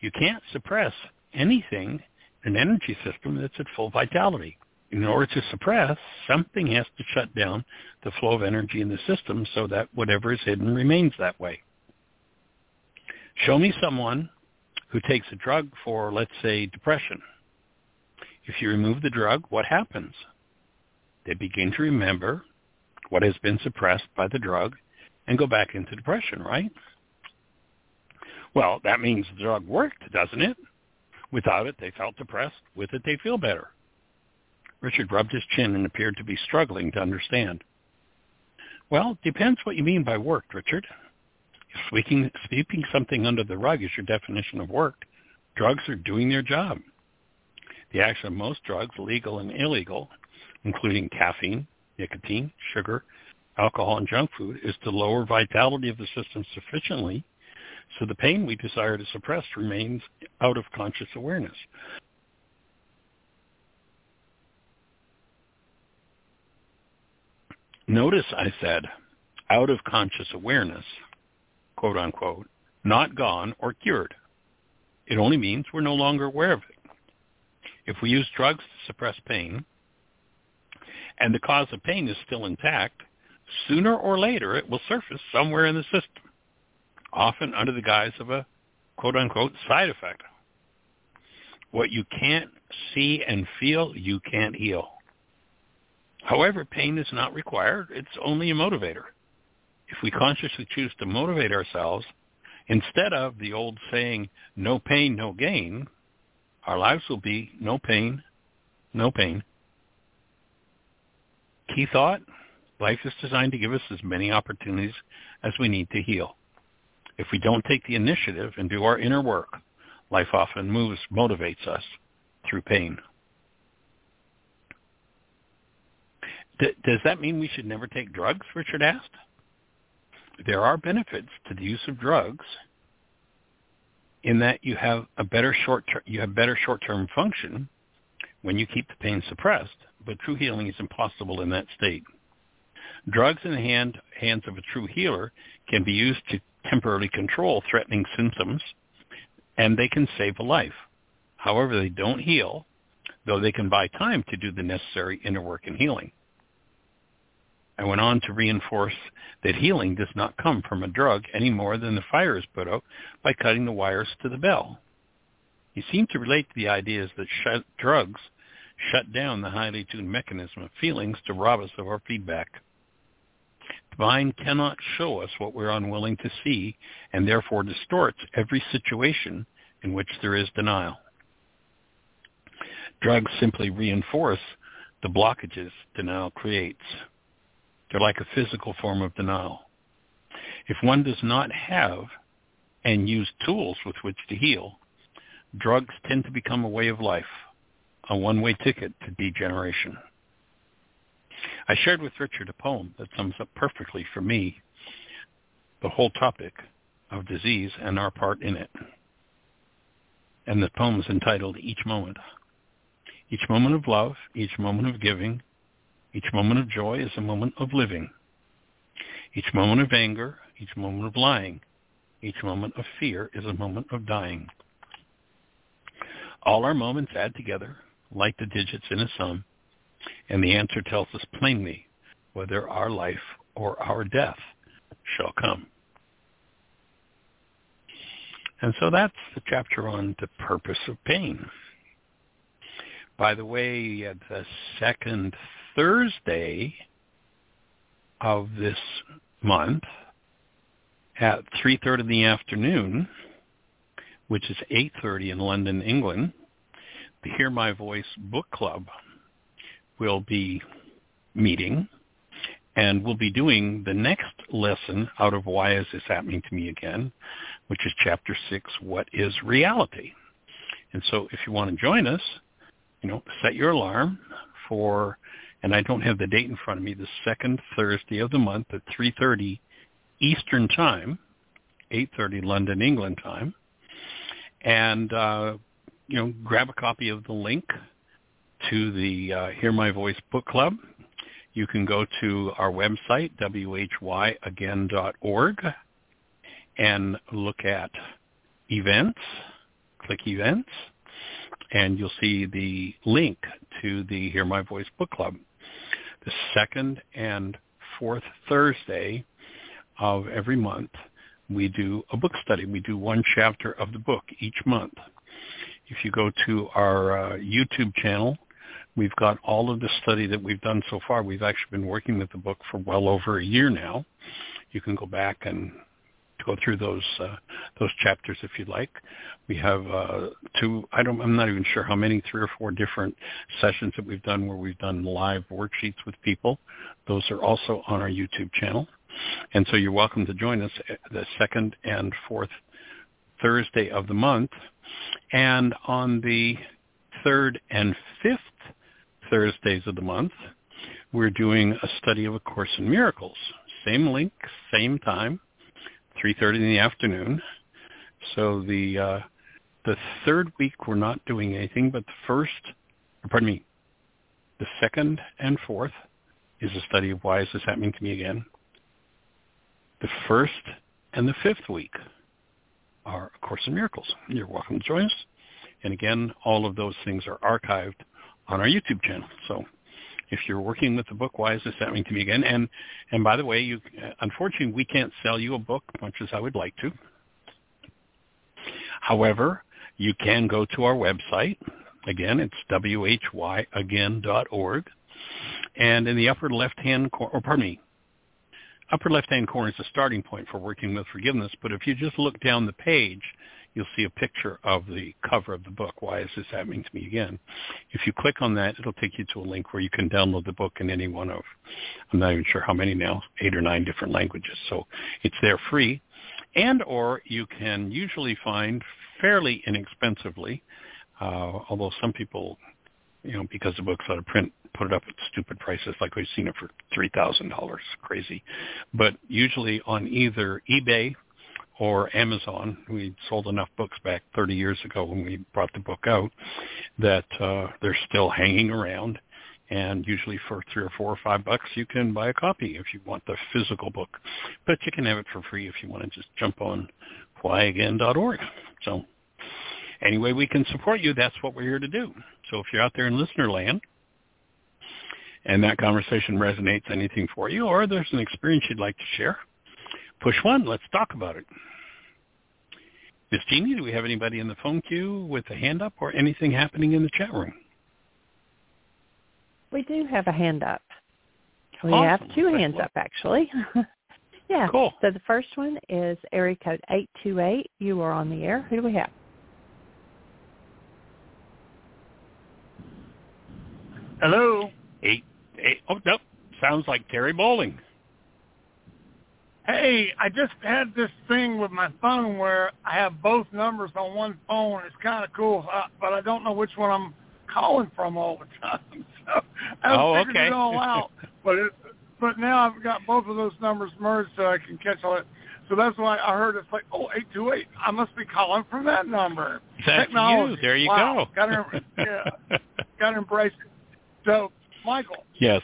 You can't suppress anything an energy system that's at full vitality. in order to suppress, something has to shut down the flow of energy in the system so that whatever is hidden remains that way. Show me someone who takes a drug for, let's say, depression. If you remove the drug, what happens? They begin to remember what has been suppressed by the drug and go back into depression, right? Well, that means the drug worked, doesn't it? Without it, they felt depressed. With it, they feel better. Richard rubbed his chin and appeared to be struggling to understand. Well, depends what you mean by work, Richard. Sweeping, sweeping something under the rug is your definition of work, drugs are doing their job. The action of most drugs, legal and illegal, including caffeine, nicotine, sugar, alcohol, and junk food, is to lower vitality of the system sufficiently so the pain we desire to suppress remains out of conscious awareness. Notice I said out of conscious awareness, quote unquote, not gone or cured. It only means we're no longer aware of it. If we use drugs to suppress pain, and the cause of pain is still intact, sooner or later it will surface somewhere in the system, often under the guise of a quote-unquote side effect. What you can't see and feel, you can't heal. However, pain is not required. It's only a motivator. If we consciously choose to motivate ourselves, instead of the old saying, no pain, no gain, our lives will be no pain, no pain. Key thought, life is designed to give us as many opportunities as we need to heal. If we don't take the initiative and do our inner work, life often moves, motivates us through pain. D- does that mean we should never take drugs? Richard asked. There are benefits to the use of drugs in that you have a better short ter- you have better short-term function when you keep the pain suppressed, but true healing is impossible in that state. Drugs in the hand, hands of a true healer can be used to temporarily control threatening symptoms, and they can save a life. However, they don't heal, though they can buy time to do the necessary inner work and healing. I went on to reinforce that healing does not come from a drug any more than the fire is put out by cutting the wires to the bell. He seemed to relate to the ideas that sh- drugs shut down the highly tuned mechanism of feelings to rob us of our feedback. Divine cannot show us what we're unwilling to see and therefore distorts every situation in which there is denial. Drugs simply reinforce the blockages denial creates. They're like a physical form of denial. If one does not have and use tools with which to heal, drugs tend to become a way of life, a one-way ticket to degeneration. I shared with Richard a poem that sums up perfectly for me the whole topic of disease and our part in it. And the poem is entitled Each Moment. Each moment of love, each moment of giving, each moment of joy is a moment of living. Each moment of anger, each moment of lying, each moment of fear is a moment of dying. All our moments add together, like the digits in a sum, and the answer tells us plainly whether our life or our death shall come. And so that's the chapter on the purpose of pain. By the way, the second Thursday of this month at 3.30 in the afternoon, which is 8.30 in London, England, the Hear My Voice book club will be meeting and we'll be doing the next lesson out of Why Is This Happening to Me Again, which is chapter 6, What is Reality? And so if you want to join us, you know, set your alarm for and I don't have the date in front of me, the second Thursday of the month at 3.30 Eastern Time, 8.30 London, England time. And, uh, you know, grab a copy of the link to the uh, Hear My Voice book club. You can go to our website, whyagain.org, and look at events, click events, and you'll see the link to the Hear My Voice book club. The second and fourth Thursday of every month, we do a book study. We do one chapter of the book each month. If you go to our uh, YouTube channel, we've got all of the study that we've done so far. We've actually been working with the book for well over a year now. You can go back and go through those uh, those chapters if you'd like. We have uh, two. I don't. I'm not even sure how many. Three or four different sessions that we've done where we've done live worksheets with people. Those are also on our YouTube channel, and so you're welcome to join us the second and fourth Thursday of the month, and on the third and fifth Thursdays of the month, we're doing a study of A Course in Miracles. Same link, same time, 3.30 in the afternoon. So the uh, the third week we're not doing anything, but the first, pardon me, the second and fourth is a study of why is this happening to me again. The first and the fifth week are A Course in Miracles. You're welcome to join us. And again, all of those things are archived on our YouTube channel. So if you're working with the book, why is this happening to me again? And and by the way, you unfortunately we can't sell you a book much as I would like to. However, you can go to our website. Again, it's whyagain.org. And in the upper left-hand corner, or pardon me, upper left-hand corner is the starting point for working with forgiveness. But if you just look down the page, you'll see a picture of the cover of the book. Why is this happening to me again? If you click on that, it'll take you to a link where you can download the book in any one of, I'm not even sure how many now, eight or nine different languages. So it's there free. And or you can usually find fairly inexpensively, uh, although some people, you know, because the book's out of print, put it up at stupid prices like we've seen it for $3,000. Crazy. But usually on either eBay or Amazon. We sold enough books back 30 years ago when we brought the book out that uh, they're still hanging around. And usually for three or four or five bucks, you can buy a copy if you want the physical book. But you can have it for free if you want to just jump on whyagain.org. So any way we can support you, that's what we're here to do. So if you're out there in listener land and that conversation resonates anything for you, or there's an experience you'd like to share, push one. Let's talk about it. Miss Jeanie, do we have anybody in the phone queue with a hand up or anything happening in the chat room? We do have a hand up. We awesome. have two hands up, actually. yeah. Cool. So the first one is area code 828. You are on the air. Who do we have? Hello. Eight, eight. Oh, nope. Sounds like Terry Bowling hey, I just had this thing with my phone where I have both numbers on one phone. It's kind of cool, uh, but I don't know which one I'm calling from all the time. So I oh, figured okay. it all out. but it, but now I've got both of those numbers merged so I can catch all it. So that's why I heard it's like, oh, eight two eight. I must be calling from that number. That's Technology. you. There you wow. go. Gotta, yeah, gotta embrace it. So, Michael. Yes.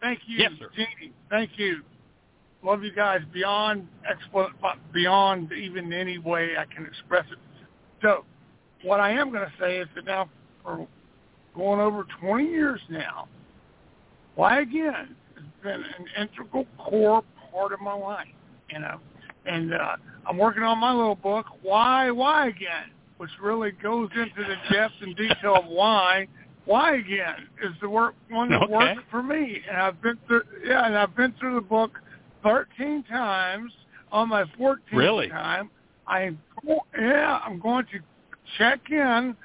Thank you, Yes, sir. Jeanie. Thank you love you guys beyond expl- beyond even any way I can express it. So, what I am going to say is that now for going over 20 years now, why again has been an integral core part of my life, you know. And uh, I'm working on my little book, Why, Why Again, which really goes into the depth and detail of why. Why again is the work one that Okay. worked for me, and I've been through yeah, and I've been through the book 13 times. On my 14th Really? time, I yeah, I'm going to check in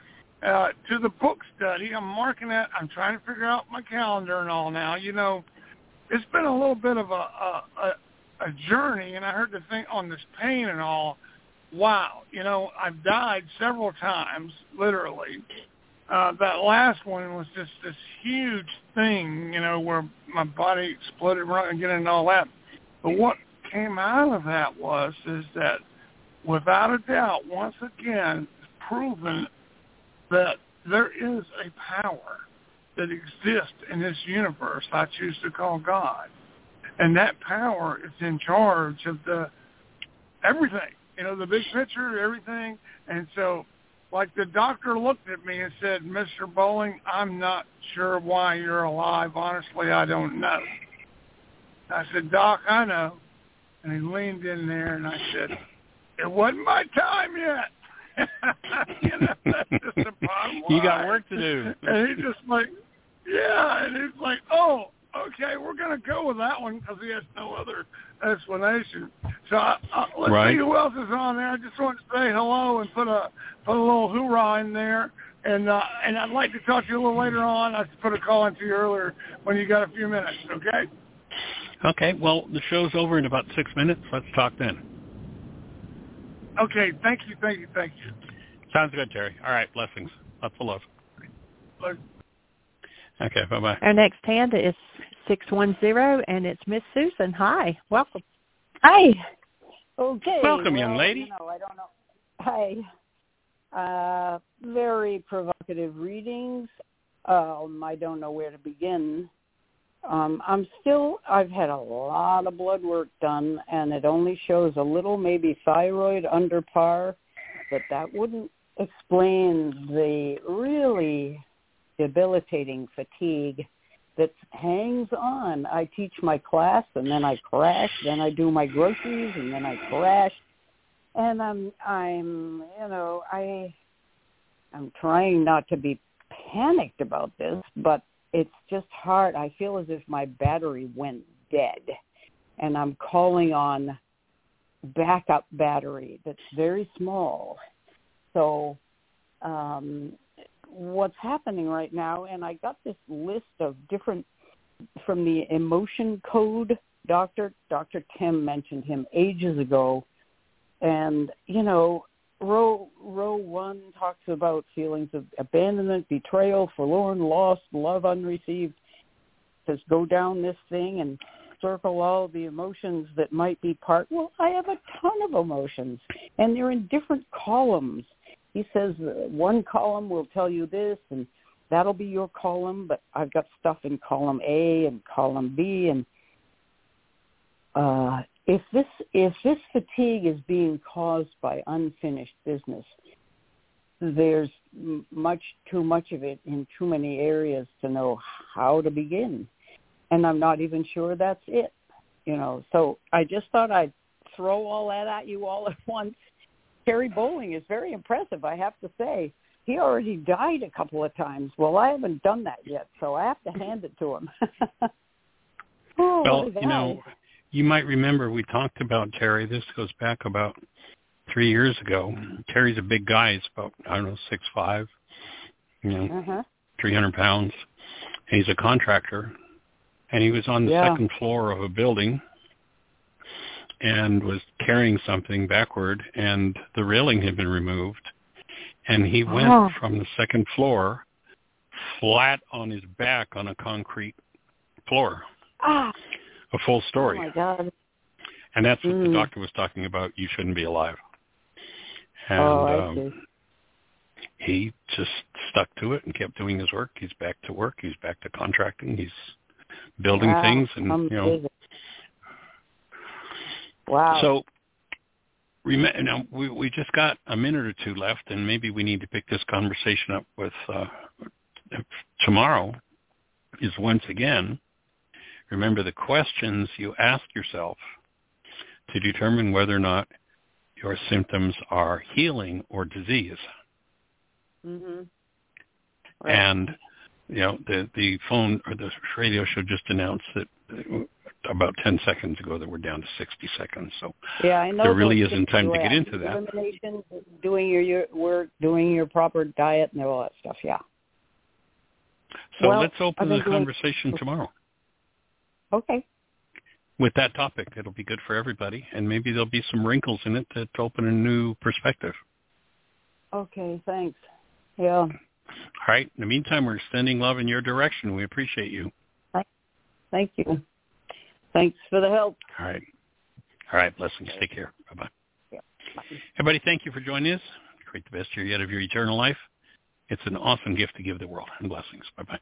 uh, to the book study. I'm marking it. I'm trying to figure out my calendar and all now. You know, it's been a little bit of a a, a, a journey, and I heard the thing on this pain and all. Wow, you know, I've died several times, literally. Uh, that last one was just this huge thing, you know, where my body exploded right and getting all that. But what came out of that was is that without a doubt, once again, proven that there is a power that exists in this universe I choose to call God. And that power is in charge of the everything. You know, the big picture, everything. And so like the doctor looked at me and said, Mr. Bowling, I'm not sure why you're alive. Honestly, I don't know. I said, Doc, I know. And he leaned in there and I said, it wasn't my time yet. you know, that's just the bottom line. You got work to do. And he just like, yeah, and he's like, oh, okay, we're going to go with that one because he has no other explanation. So uh, uh, let's Right. see who else is on there. I just want to say hello and put a put a little hoorah in there. And uh, and I'd like to talk to you a little later on. I put a call into you earlier when you got a few minutes. Okay. Okay, well, the show's over in about six minutes. Let's talk then. Okay. Thank you. Thank you. Thank you. Sounds good, Terry. All right, blessings. Lots of love. Look, Okay, bye-bye. Our next hand is 610, and it's Miss Susan. Hi. Welcome. Hi. Okay. Welcome, young lady. You know, I don't know. Hi. Uh, very provocative readings. Um, I don't know where to begin. Um, I'm still. I've had a lot of blood work done, and it only shows a little, maybe thyroid under par, but that wouldn't explain the really debilitating fatigue that hangs on. I teach my class and then I crash, then I do my groceries and then I crash. And I'm I'm you know, I I'm trying not to be panicked about this, but it's just hard. I feel as if my battery went dead and I'm calling on backup battery that's very small. So um what's happening right now and I got this list of different from the emotion code doctor Dr. Tim mentioned him ages ago and you know row row 1 talks about feelings of abandonment, betrayal, forlorn, lost, love unreceived. Says go down this thing and circle all the emotions that might be part. Well, I have a ton of emotions and they're in different columns he says one column will tell you this and that'll be your column but i've got stuff in column a and column b and uh if this if this fatigue is being caused by unfinished business there's m- much too much of it in too many areas to know how to begin and i'm not even sure that's it you know so i just thought i'd throw all that at you all at once Terry Bowling is very impressive, I have to say. He already died a couple of times. Well, I haven't done that yet, so I have to hand it to him. oh, Well, you know. You might remember we talked about Terry. This goes back about three years ago. Terry's a big guy. He's about, I don't know, six five, you know, uh-huh. 300 pounds. And he's a contractor. And he was on the Yeah. second floor of a building and was carrying something backward and the railing had been removed. And he went Oh. from the second floor flat on his back on a concrete floor, Ah, a full oh story. my God. And that's what the Mm. doctor was talking about. You shouldn't be alive. And oh, um, he just stuck to it and kept doing his work. He's back to work. He's back to contracting. He's building Wow, things, and you know. amazing. Wow. So, rem- now we we just got a minute or two left, and maybe we need to pick this conversation up with uh, tomorrow. Is once again, remember the questions you ask yourself to determine whether or not your symptoms are healing or disease. mhm. And you know the the phone or the radio show just announced that uh, about 10 seconds ago that we're down to 60 seconds. So yeah, I know there really isn't time to get into that. Elimination, doing your, your work, doing your proper diet, and all that stuff. Yeah. So Well, let's open the doing- conversation tomorrow Okay. with that topic. It'll be good for everybody, and maybe there'll be some wrinkles in it that open a new perspective. Okay. Thanks. Yeah. All right. In the meantime, we're extending love in your direction. We appreciate you. Thank you. Thanks for the help. All right. All right. Blessings. Take care. Bye-bye. Yeah. Bye. Everybody, thank you for joining us. Create the best year yet of your eternal life. It's an awesome gift to give the world. And blessings. Bye-bye.